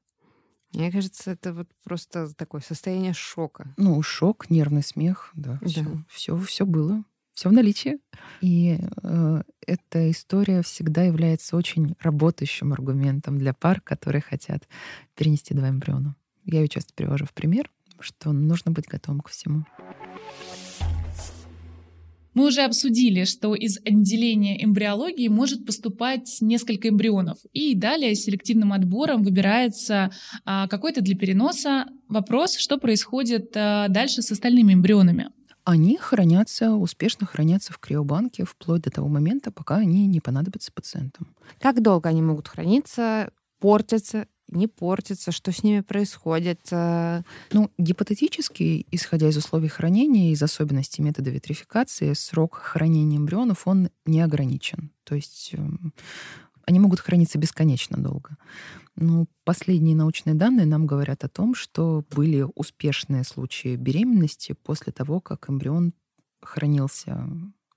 мне кажется, это вот просто такое состояние шока. Ну, шок, нервный смех, да, да. все, все, все было, все в наличии. И э, эта история всегда является очень работающим аргументом для пар, которые хотят перенести два эмбриона. Я ее часто привожу в пример, что нужно быть готовым ко всему. Мы уже обсудили, что из отделения эмбриологии может поступать несколько эмбрионов, и далее селективным отбором выбирается а, какой-то для переноса. Вопрос, что происходит а, дальше с остальными эмбрионами? Они хранятся, успешно хранятся в криобанке вплоть до того момента, пока они не понадобятся пациентам. Как долго они могут храниться, портятся не портится, что с ними происходит? Э, ну, гипотетически, исходя из условий хранения, из особенностей метода витрификации, срок хранения эмбрионов, он не ограничен. То есть эм, они могут храниться бесконечно долго. Но последние научные данные нам говорят о том, что были успешные случаи беременности после того, как эмбрион хранился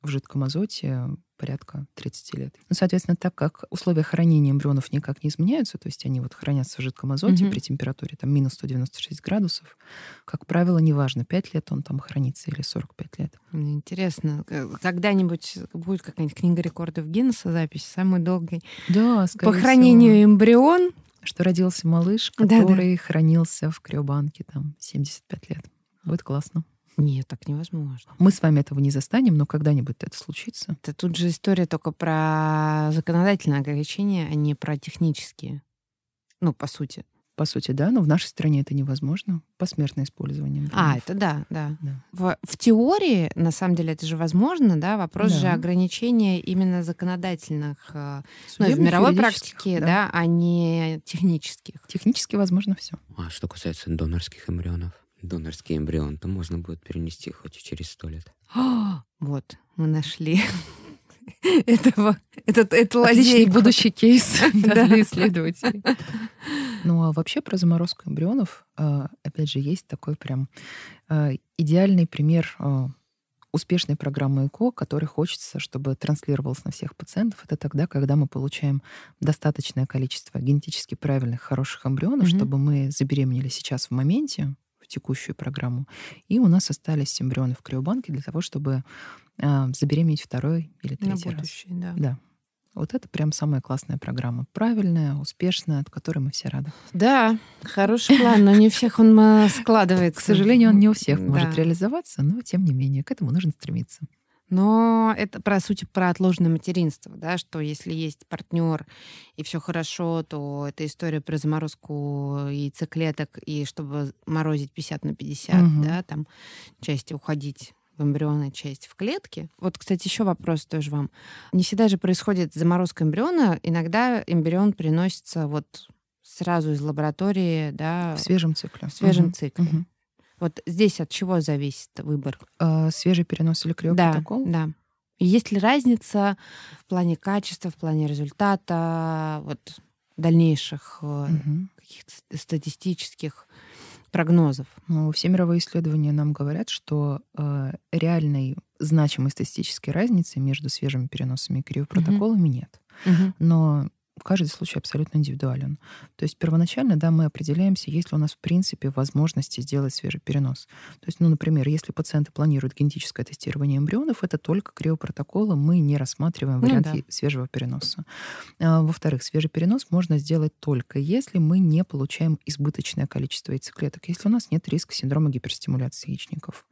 в жидком азоте порядка 30 лет. Ну, соответственно, так как условия хранения эмбрионов никак не изменяются, то есть они вот хранятся в жидком азоте mm-hmm. при температуре там минус 196 градусов, как правило, неважно, 5 лет он там хранится или 45 лет. Интересно, когда-нибудь будет какая-нибудь книга рекордов Гиннесса запись самый долгий да, по хранению всего. эмбрион что родился малыш, который Да-да. хранился в криобанке там 75 лет. Вот классно. Нет, так невозможно. Мы с вами этого не застанем, но когда-нибудь это случится. Это тут же история только про законодательное ограничение, а не про технические. Ну, по сути. По сути, да, но в нашей стране это невозможно. Посмертное использование. А, это да, да. да. В, в теории, на самом деле, это же возможно, да, вопрос да. же ограничения именно законодательных, э, ну, в мировой практике, да. да, а не технических. Технически возможно все. А что касается донорских эмбрионов? Донорский эмбрион, то можно будет перенести хоть через сто лет. вот, мы нашли этого, этот, это Отличный будущий кейс для исследователей. Ну а вообще про заморозку эмбрионов, а, опять же, есть такой прям а, идеальный пример а, успешной программы ЭКО, который хочется, чтобы транслировался на всех пациентов, это тогда, когда мы получаем достаточное количество генетически правильных, хороших эмбрионов, mm-hmm. чтобы мы забеременели сейчас в моменте, текущую программу, и у нас остались эмбрионы в криобанке для того, чтобы э, забеременеть второй или третий на будущее, раз. Да. да. Вот это прям самая классная программа. Правильная, успешная, от которой мы все рады. Да, хороший план, но не у всех он э, складывается. К сожалению, он не у всех может реализоваться, но тем не менее, к этому нужно стремиться. Но это, по сути, про отложенное материнство, да, что если есть партнер и все хорошо, то это история про заморозку яйцеклеток, и чтобы морозить 50 на 50, угу. да, там части уходить в эмбрионной части в клетке. Вот, кстати, еще вопрос тоже вам. Не всегда же происходит заморозка эмбриона. Иногда эмбрион приносится вот сразу из лаборатории, да. В свежем цикле. В свежем угу. цикле. Угу. Вот здесь от чего зависит выбор? А, свежий перенос или криопротокол? Да, да. Есть ли разница в плане качества, в плане результата, вот дальнейших угу. каких-то статистических прогнозов? Ну, все мировые исследования нам говорят, что э, реальной значимой статистической разницы между свежими переносами и криопротоколами угу. нет. Угу. Но каждый случай абсолютно индивидуален. То есть первоначально, да, мы определяемся, есть ли у нас в принципе возможности сделать свежий перенос. То есть, ну, например, если пациенты планируют генетическое тестирование эмбрионов, это только криопротокола, мы не рассматриваем ну, вариант да. свежего переноса. А, во-вторых, свежий перенос можно сделать только если мы не получаем избыточное количество яйцеклеток, если у нас нет риска синдрома гиперстимуляции яичников.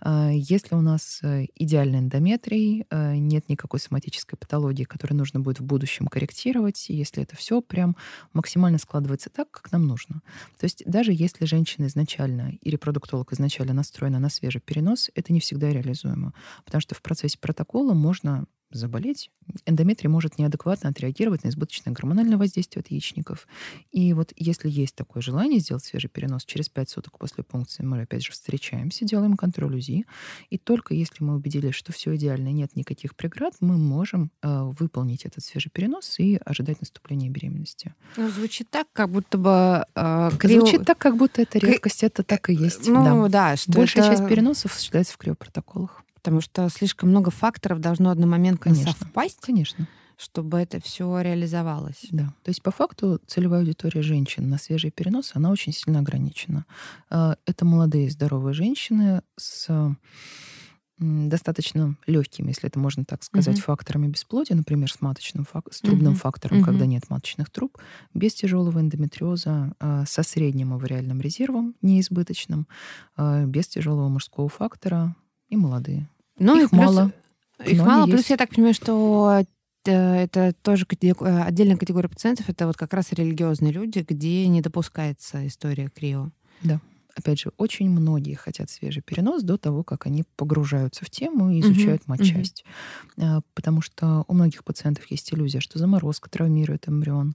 А, если у нас э, идеальный эндометрий, э, нет никакой соматической патологии, которую нужно будет в будущем корректировать, делать, если это все прям максимально складывается так, как нам нужно. То есть даже если женщина изначально и репродуктолог изначально настроена на свежий перенос, это не всегда реализуемо, потому что в процессе протокола можно заболеть, эндометрий может неадекватно отреагировать на избыточное гормональное воздействие от яичников. И вот если есть такое желание сделать свежий перенос, через 5 суток после пункции мы опять же встречаемся, делаем контроль УЗИ, и только если мы убедились, что все идеально, нет никаких преград, мы можем э, выполнить этот свежий перенос и ожидать наступления беременности. Ну, звучит так, как будто бы... Э, крио... Звучит так, как будто это редкость, это так и есть. Ну да, да что Большая это... часть переносов осуществляется в криопротоколах. Потому что слишком много факторов должно одномоментно конечно, совпасть. Конечно чтобы это все реализовалось. Да. То есть по факту целевая аудитория женщин на свежий перенос, она очень сильно ограничена. А, это молодые здоровые женщины с достаточно легкими, если это можно так сказать, угу. факторами бесплодия, например, с маточным фак- с трубным угу. фактором, угу. когда нет маточных труб, без тяжелого эндометриоза, а, со средним авариальным резервом, неизбыточным, а, без тяжелого мужского фактора, и молодые. Ну, их и плюс, мало. Их мало. Есть. Плюс я так понимаю, что э, это тоже э, отдельная категория пациентов, это вот как раз религиозные люди, где не допускается история крио. Да. Опять же, очень многие хотят свежий перенос до того, как они погружаются в тему и изучают угу, матчасть. Угу. Потому что у многих пациентов есть иллюзия, что заморозка травмирует эмбрион,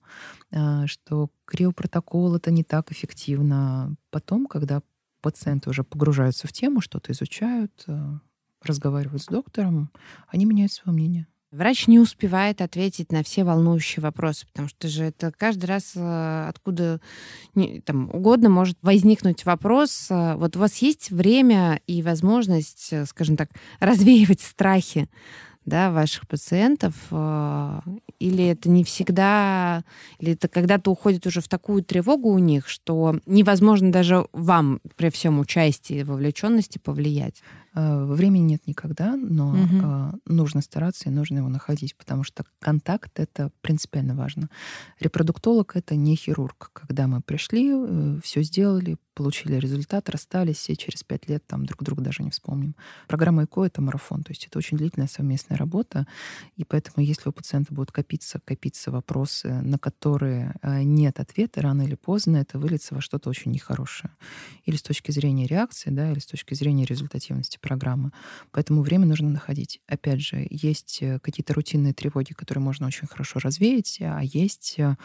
что криопротокол это не так эффективно. Потом, когда пациенты уже погружаются в тему, что-то изучают, э, разговаривают с доктором, они меняют свое мнение. Врач не успевает ответить на все волнующие вопросы, потому что же это каждый раз э, откуда там, угодно может возникнуть вопрос. Э, вот у вас есть время и возможность, скажем так, развеивать страхи да, ваших пациентов, э, или это не всегда, или это когда-то уходит уже в такую тревогу у них, что невозможно даже вам при всем участии, вовлеченности повлиять? Э, времени нет никогда, но угу. нужно стараться и нужно его находить, потому что контакт — это принципиально важно. Репродуктолог — это не хирург. Когда мы пришли, э, все сделали, получили результат, расстались, и через пять лет там друг друга даже не вспомним. Программа ЭКО — это марафон, то есть это очень длительная совместная работа, и поэтому если у пациента будут копиться, копиться вопросы, на которые э, нет ответа, рано или поздно это выльется во что-то очень нехорошее. Или с точки зрения реакции, да, или с точки зрения результативности программы. Поэтому время нужно находить. Опять же, есть э, какие-то рутинные тревоги, которые можно очень хорошо развеять, а есть э,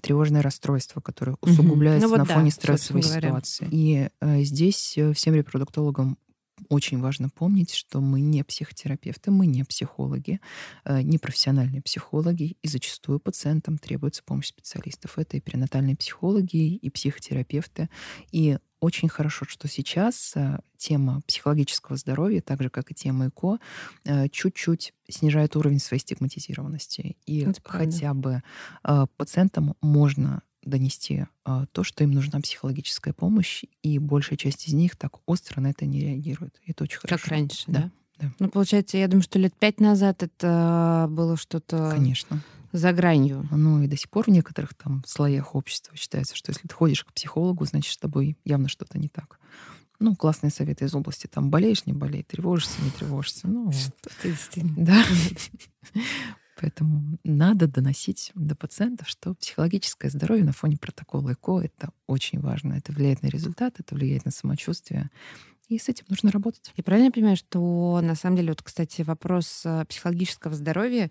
тревожное расстройство, которое усугубляется угу. ну, вот на фоне стрессовой ситуации ситуации. И э, здесь э, всем репродуктологам очень важно помнить, что мы не психотерапевты, мы не психологи, э, не профессиональные психологи, и зачастую пациентам требуется помощь специалистов. Это и перинатальные психологи, и психотерапевты. И очень хорошо, что сейчас э, тема психологического здоровья, так же как и тема ЭКО, чуть-чуть снижает уровень своей стигматизированности. И Это хотя бы э, пациентам можно донести а, то, что им нужна психологическая помощь, и большая часть из них так остро на это не реагирует. Это очень хорошо. Как раньше, да? да? Да. Ну, получается, я думаю, что лет пять назад это было что-то... Конечно. За гранью. Ну и до сих пор в некоторых там слоях общества считается, что если ты ходишь к психологу, значит, с тобой явно что-то не так. Ну, классные советы из области. Там болеешь, не болеешь, тревожишься, не тревожишься. Ну, что-то действительно. Да. Поэтому надо доносить до пациентов, что психологическое здоровье на фоне протокола ЭКО — это очень важно. Это влияет на результат, это влияет на самочувствие. И с этим нужно работать. И правильно понимаю, что на самом деле, вот, кстати, вопрос э, психологического здоровья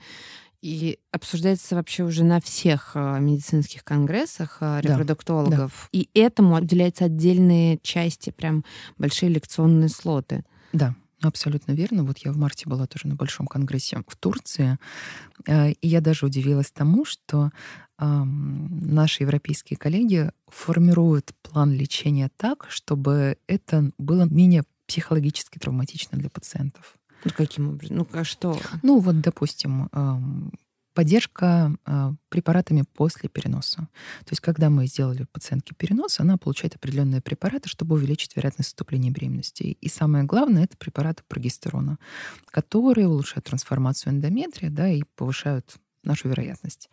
и обсуждается вообще уже на всех э, медицинских конгрессах э, репродуктологов. Да, да. И этому уделяются отдельные части, прям большие лекционные слоты. Да, Абсолютно верно. Вот я в марте была тоже на большом конгрессе в Турции, э, и я даже удивилась тому, что наши европейские коллеги формируют план лечения так, чтобы это было менее психологически травматично для пациентов. Ну, каким образом? Ну, а что? Ну, вот, допустим, Поддержка э, препаратами после переноса. То есть, когда мы сделали пациентке перенос, она получает определенные препараты, чтобы увеличить вероятность наступления беременности. И самое главное — это препараты прогестерона, которые улучшают трансформацию эндометрия да, и повышают нашу вероятность.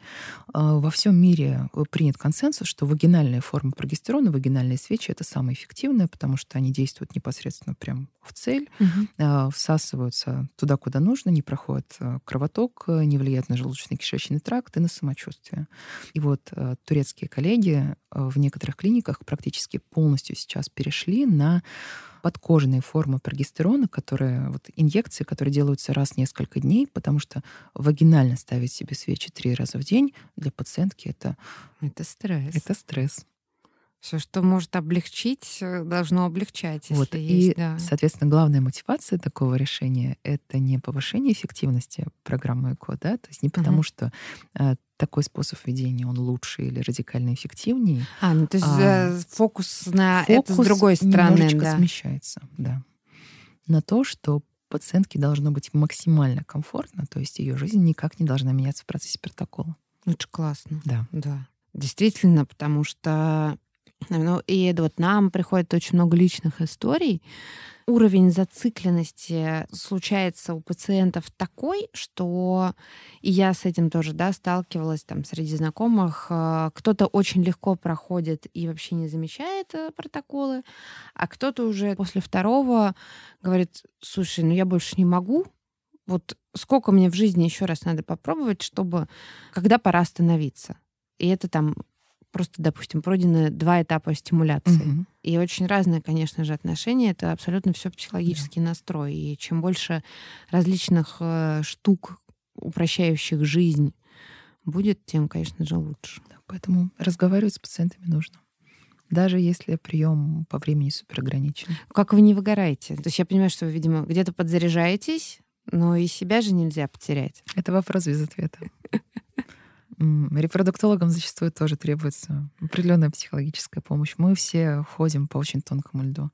А, во всем мире э, принят консенсус, что вагинальная форма прогестерона, вагинальные свечи — это самое эффективное, потому что они действуют непосредственно прям в цель, угу. всасываются туда, куда нужно, не проходят э, кровоток, не влияют на желудочно-кишечный тракт и на самочувствие. И вот э, турецкие коллеги в некоторых клиниках практически полностью сейчас перешли на подкожные формы прогестерона, которые, вот инъекции, которые делаются раз в несколько дней, потому что вагинально ставить себе свечи три раза в день для пациентки это... Это стресс. Это стресс. Все, что может облегчить, э, должно облегчать. Если вот, есть, и, да. соответственно, главная мотивация такого решения — это не повышение эффективности программы ЭКО, да, то есть не потому, uh-huh. что а, такой способ ведения, он лучше или радикально эффективнее. А, ну то есть а, фокус на фокус это с другой стороны, немножечко да. смещается, да. На то, что пациентке должно быть максимально комфортно, то есть ее жизнь никак не должна меняться в процессе протокола. Это классно. Да. Да. Действительно, потому что ну, и вот нам приходит очень много личных историй. Уровень зацикленности случается у пациентов такой, что и я с этим тоже да, сталкивалась там среди знакомых. Э, кто-то очень легко проходит и вообще не замечает э, протоколы, а кто-то уже после второго говорит, слушай, ну я больше не могу, вот сколько мне в жизни еще раз надо попробовать, чтобы когда пора остановиться. И это там просто, допустим, пройдены два этапа стимуляции. Угу. И очень разные, конечно же, отношения. Это абсолютно все психологический да. настрой. И чем больше различных э, штук, упрощающих жизнь, будет, тем, конечно же, лучше. Да, поэтому разговаривать с пациентами нужно. Даже если прием по времени супер ограничен. Как вы не выгораете? То есть я понимаю, что вы, видимо, где-то подзаряжаетесь, но и себя же нельзя потерять. Это вопрос без ответа. Репродуктологам зачастую тоже требуется определенная психологическая помощь. Мы все ходим по очень тонкому льду.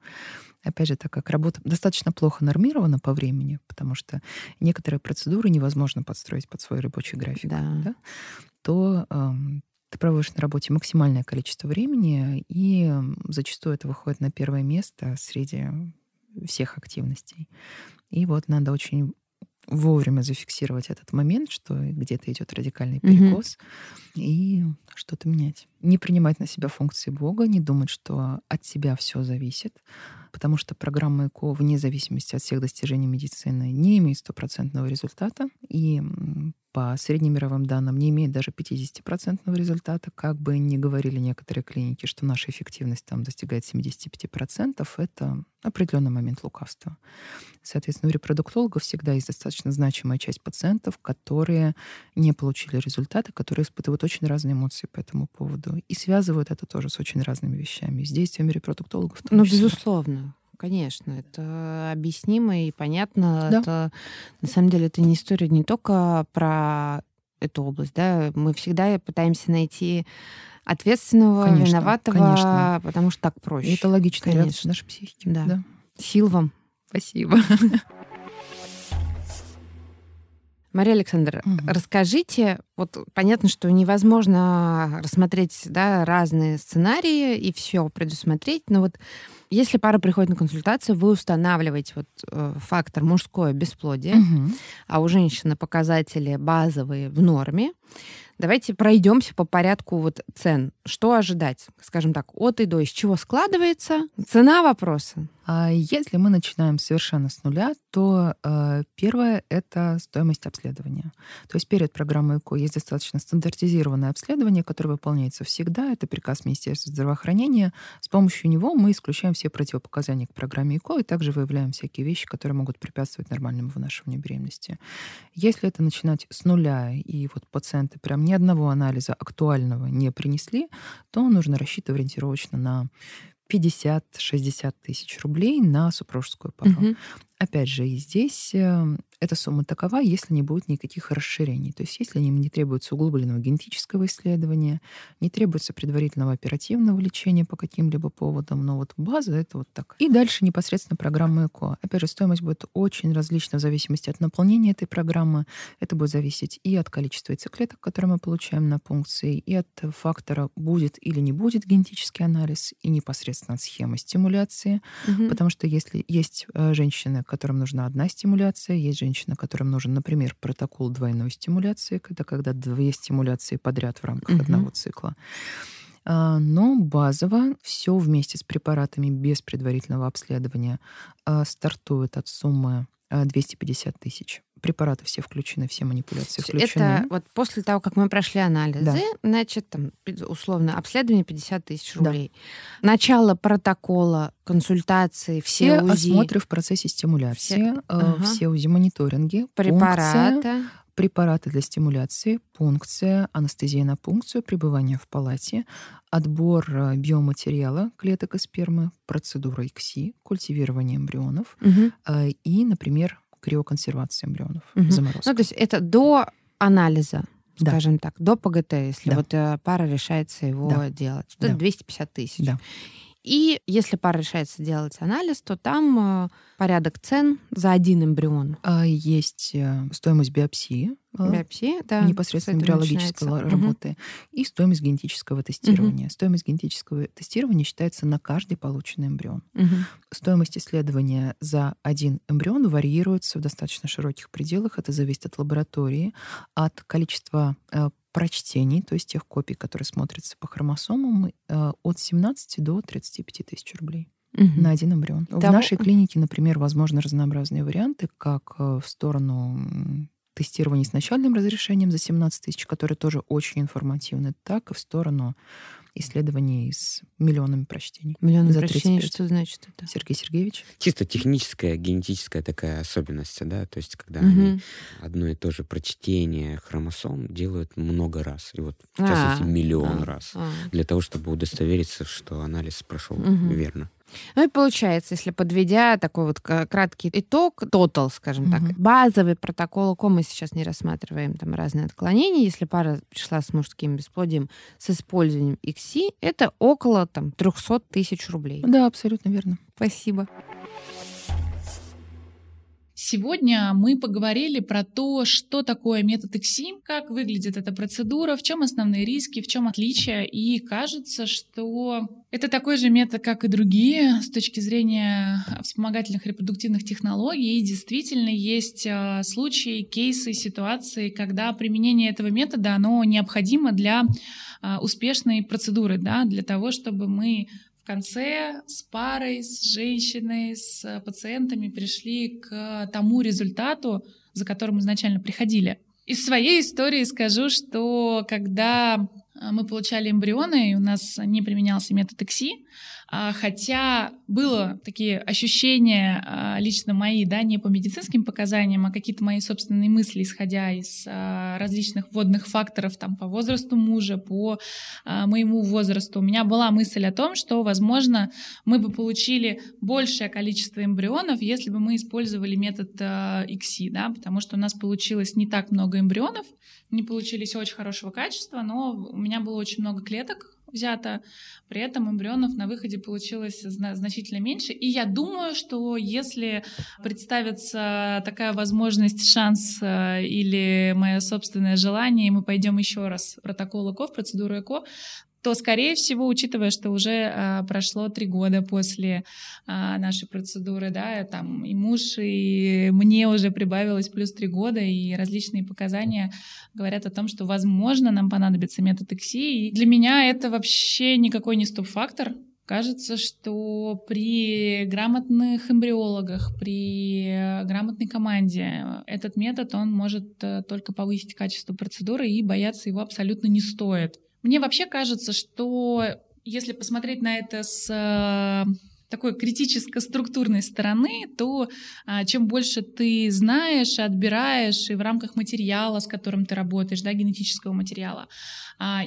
Опять же, так как работа достаточно плохо нормирована по времени, потому что некоторые процедуры невозможно подстроить под свой рабочий график, да. Да, то э, ты проводишь на работе максимальное количество времени, и зачастую это выходит на первое место среди всех активностей. И вот надо очень вовремя зафиксировать этот момент, что где-то идет радикальный перекос, mm-hmm. и что-то менять. Не принимать на себя функции Бога, не думать, что от себя все зависит, потому что программа ЭКО, вне зависимости от всех достижений медицины, не имеет стопроцентного результата, и по среднемировым данным не имеет даже 50% результата. Как бы ни говорили некоторые клиники, что наша эффективность там достигает 75%, это определенный момент лукавства. Соответственно, у репродуктологов всегда есть достаточно значимая часть пациентов, которые не получили результаты, которые испытывают очень разные эмоции по этому поводу. И связывают это тоже с очень разными вещами, с действиями репродуктологов. Ну, безусловно. Конечно, это объяснимо и понятно. Да. Это, на самом деле, это не история не только про эту область, да. Мы всегда пытаемся найти ответственного, конечно, виноватого, конечно. потому что так проще. И это логичная конечно. реакция нашей психики. Да. да. Сил вам. Спасибо. Мария Александровна, угу. расскажите, вот понятно, что невозможно рассмотреть да, разные сценарии и все предусмотреть, но вот если пара приходит на консультацию, вы устанавливаете вот э, фактор мужское бесплодие, угу. а у женщины показатели базовые в норме. Давайте пройдемся по порядку вот цен. Что ожидать, скажем так, от и до, из чего складывается цена вопроса? А если мы начинаем совершенно с нуля, то э, первое — это стоимость обследования. То есть перед программой ЭКО есть достаточно стандартизированное обследование, которое выполняется всегда. Это приказ Министерства здравоохранения. С помощью него мы исключаем все противопоказания к программе ЭКО и также выявляем всякие вещи, которые могут препятствовать нормальному вынашиванию беременности. Если это начинать с нуля, и вот пациенты прям ни одного анализа актуального не принесли, то нужно рассчитывать ориентировочно на 50-60 тысяч рублей на супружескую пару. Угу. Опять же, и здесь эм, эта сумма такова, если не будет никаких расширений. То есть если им не требуется углубленного генетического исследования, не требуется предварительного оперативного лечения по каким-либо поводам, но вот база — это вот так. И дальше непосредственно программа ЭКО. Опять же, стоимость будет очень различна в зависимости от наполнения этой программы. Это будет зависеть и от количества яйцеклеток, которые мы получаем на пункции, и от фактора, будет или не будет генетический анализ, и непосредственно от схемы стимуляции. Угу. Потому что если есть э, женщины, которым нужна одна стимуляция, есть женщина, которым нужен, например, протокол двойной стимуляции, это когда две стимуляции подряд в рамках угу. одного цикла. А, но базово все вместе с препаратами без предварительного обследования а, стартует от суммы 250 а, тысяч препараты все включены, все манипуляции включены. Это вот после того, как мы прошли анализы, да. значит, там, условно, обследование 50 тысяч рублей. Да. Начало протокола, консультации, все, все УЗИ. осмотры в процессе стимуляции, все, э, ага. все УЗИ-мониторинги, препараты. Препараты для стимуляции, пункция, анестезия на пункцию, пребывание в палате, отбор э, биоматериала клеток и спермы, процедура ИКСИ, культивирование эмбрионов угу. и, например, криоконсервации эмбрионов, угу. заморозка. Ну, то есть это до анализа, да. скажем так, до ПГТ, если да. вот э, пара решается его да. делать. Это да. 250 тысяч. Да. И если пара решается делать анализ, то там э, порядок цен за один эмбрион. А есть э, стоимость биопсии. Э, биопсия, да. Непосредственно эмбриологической работы. Угу. И стоимость генетического тестирования. Угу. Стоимость генетического тестирования считается на каждый полученный эмбрион. Угу. Стоимость исследования за один эмбрион варьируется в достаточно широких пределах. Это зависит от лаборатории, от количества прочтений, то есть тех копий, которые смотрятся по хромосомам, э, от 17 до 35 тысяч рублей угу. на один эмбрион. Того... В нашей клинике, например, возможны разнообразные варианты, как э, в сторону тестирования с начальным разрешением за 17 тысяч, которые тоже очень информативны, так и в сторону исследований с миллионами прочтений. Миллионы за прочтений, что значит это? Сергей Сергеевич? Чисто техническая, генетическая такая особенность, да, то есть когда угу. они одно и то же прочтение хромосом делают много раз, и вот в частности а, миллион а, раз, а. для того, чтобы удостовериться, что анализ прошел угу. верно. Ну и получается, если подведя такой вот краткий итог, тотал, скажем mm-hmm. так, базовый протокол УКО мы сейчас не рассматриваем там разные отклонения. Если пара пришла с мужским бесплодием с использованием ИКСИ, это около там 300 тысяч рублей. Да, абсолютно верно. Спасибо. Сегодня мы поговорили про то, что такое метод ИКСИ, как выглядит эта процедура, в чем основные риски, в чем отличия. И кажется, что это такой же метод, как и другие с точки зрения вспомогательных репродуктивных технологий. И действительно есть а, случаи, кейсы, ситуации, когда применение этого метода оно необходимо для а, успешной процедуры, да, для того, чтобы мы конце с парой, с женщиной, с пациентами пришли к тому результату, за которым изначально приходили. Из своей истории скажу, что когда мы получали эмбрионы, и у нас не применялся метод ЭКСИ, хотя было такие ощущения а, лично мои, да, не по медицинским показаниям, а какие-то мои собственные мысли, исходя из а, различных вводных факторов там, по возрасту мужа, по моему возрасту. У меня была мысль о том, что, возможно, мы бы получили большее количество эмбрионов, если бы мы использовали метод ИКСИ, да, потому что у нас получилось не так много эмбрионов, не получились очень хорошего качества, но у меня было очень много клеток, взято, при этом эмбрионов на выходе получилось значительно меньше. И я думаю, что если представится такая возможность, шанс э, или мое собственное желание, и мы пойдем еще раз протокол ЭКО, в процедуру ЭКО, то, скорее всего, учитывая, что уже а, прошло три года после а, нашей процедуры, да, там и муж, и мне уже прибавилось плюс три года, и различные показания говорят о том, что, возможно, нам понадобится метод ИКСИ. И для меня это вообще никакой не стоп-фактор. Кажется, что при грамотных эмбриологах, при грамотной команде этот метод, он может э, только повысить качество процедуры, и бояться его абсолютно не стоит. Мне вообще кажется, что если посмотреть на это с э, такой критическо-структурной стороны, то а, чем больше ты знаешь, отбираешь и в рамках материала, с которым ты работаешь, да, генетического материала,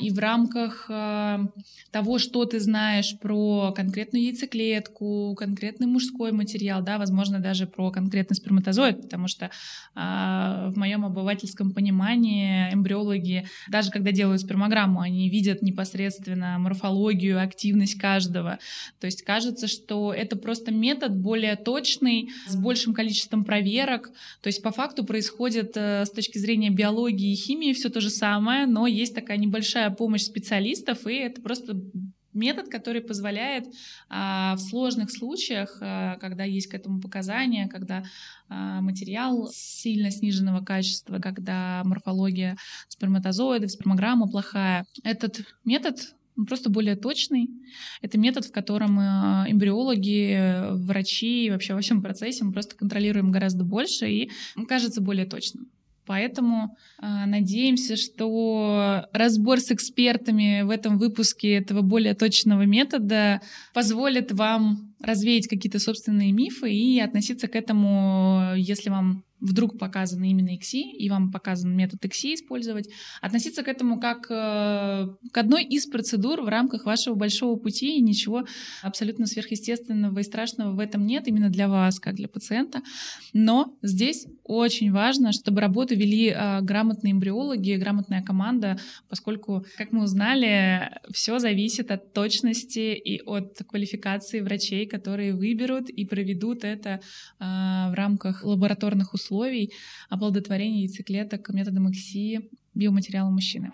и в рамках а, того, что ты знаешь про конкретную яйцеклетку, конкретный мужской материал, да, возможно, даже про конкретный сперматозоид, потому что а, в моем обывательском понимании эмбриологи, даже когда делают спермограмму, они видят непосредственно морфологию, активность каждого. То есть кажется, что это просто метод более точный, с большим количеством проверок. То есть по факту происходит э, с точки зрения биологии и химии все то же самое, но есть такая небольшая большая помощь специалистов, и это просто метод, который позволяет а, в сложных случаях, а, когда есть к этому показания, когда а, материал сильно сниженного качества, когда морфология сперматозоидов, спермограмма плохая, этот метод просто более точный. Это метод, в котором а, эмбриологи, врачи вообще во всем процессе мы просто контролируем гораздо больше и кажется более точным. Поэтому э, надеемся, что разбор с экспертами в этом выпуске этого более точного метода позволит вам развеять какие-то собственные мифы и относиться к этому, если вам вдруг показано именно ИКСИ, и вам показан метод ИКСИ использовать, относиться к этому как э, к одной из процедур в рамках вашего большого пути, и ничего абсолютно сверхъестественного и страшного в этом нет, именно для вас, как для пациента. Но здесь очень важно, чтобы работу вели э, грамотные эмбриологи, грамотная команда, поскольку, как мы узнали, все зависит от точности и от квалификации врачей, которые выберут и проведут это э, в рамках лабораторных условий условий оплодотворения яйцеклеток методом ИКСИ биоматериала мужчины.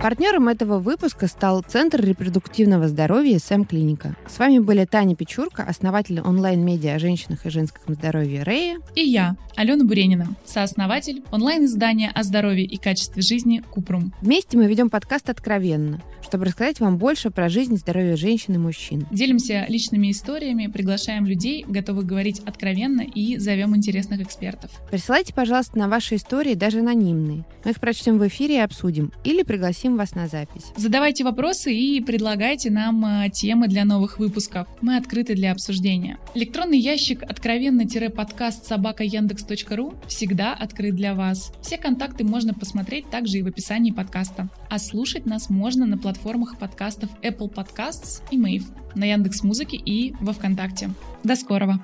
Партнером этого выпуска стал Центр репродуктивного здоровья СМ Клиника. С вами были Таня Печурка, основатель онлайн-медиа о женщинах и женском здоровье Рея. И я, Алена Буренина, сооснователь онлайн-издания о здоровье и качестве жизни Купрум. Вместе мы ведем подкаст «Откровенно», чтобы рассказать вам больше про жизнь и здоровье женщин и мужчин. Делимся личными историями, приглашаем людей, готовых говорить откровенно и зовем интересных экспертов. Присылайте, пожалуйста, на ваши истории, даже анонимные. Мы их прочтем в эфире и обсудим. Или пригласим пригласим вас на запись. Задавайте вопросы и предлагайте нам а, темы для новых выпусков. Мы открыты для обсуждения. Электронный ящик откровенно-подкаст собака яндекс.ру всегда открыт для вас. Все контакты можно посмотреть также и в описании подкаста. А слушать нас можно на платформах подкастов Apple Podcasts и Mave, на Яндекс Музыке и во Вконтакте. До скорого!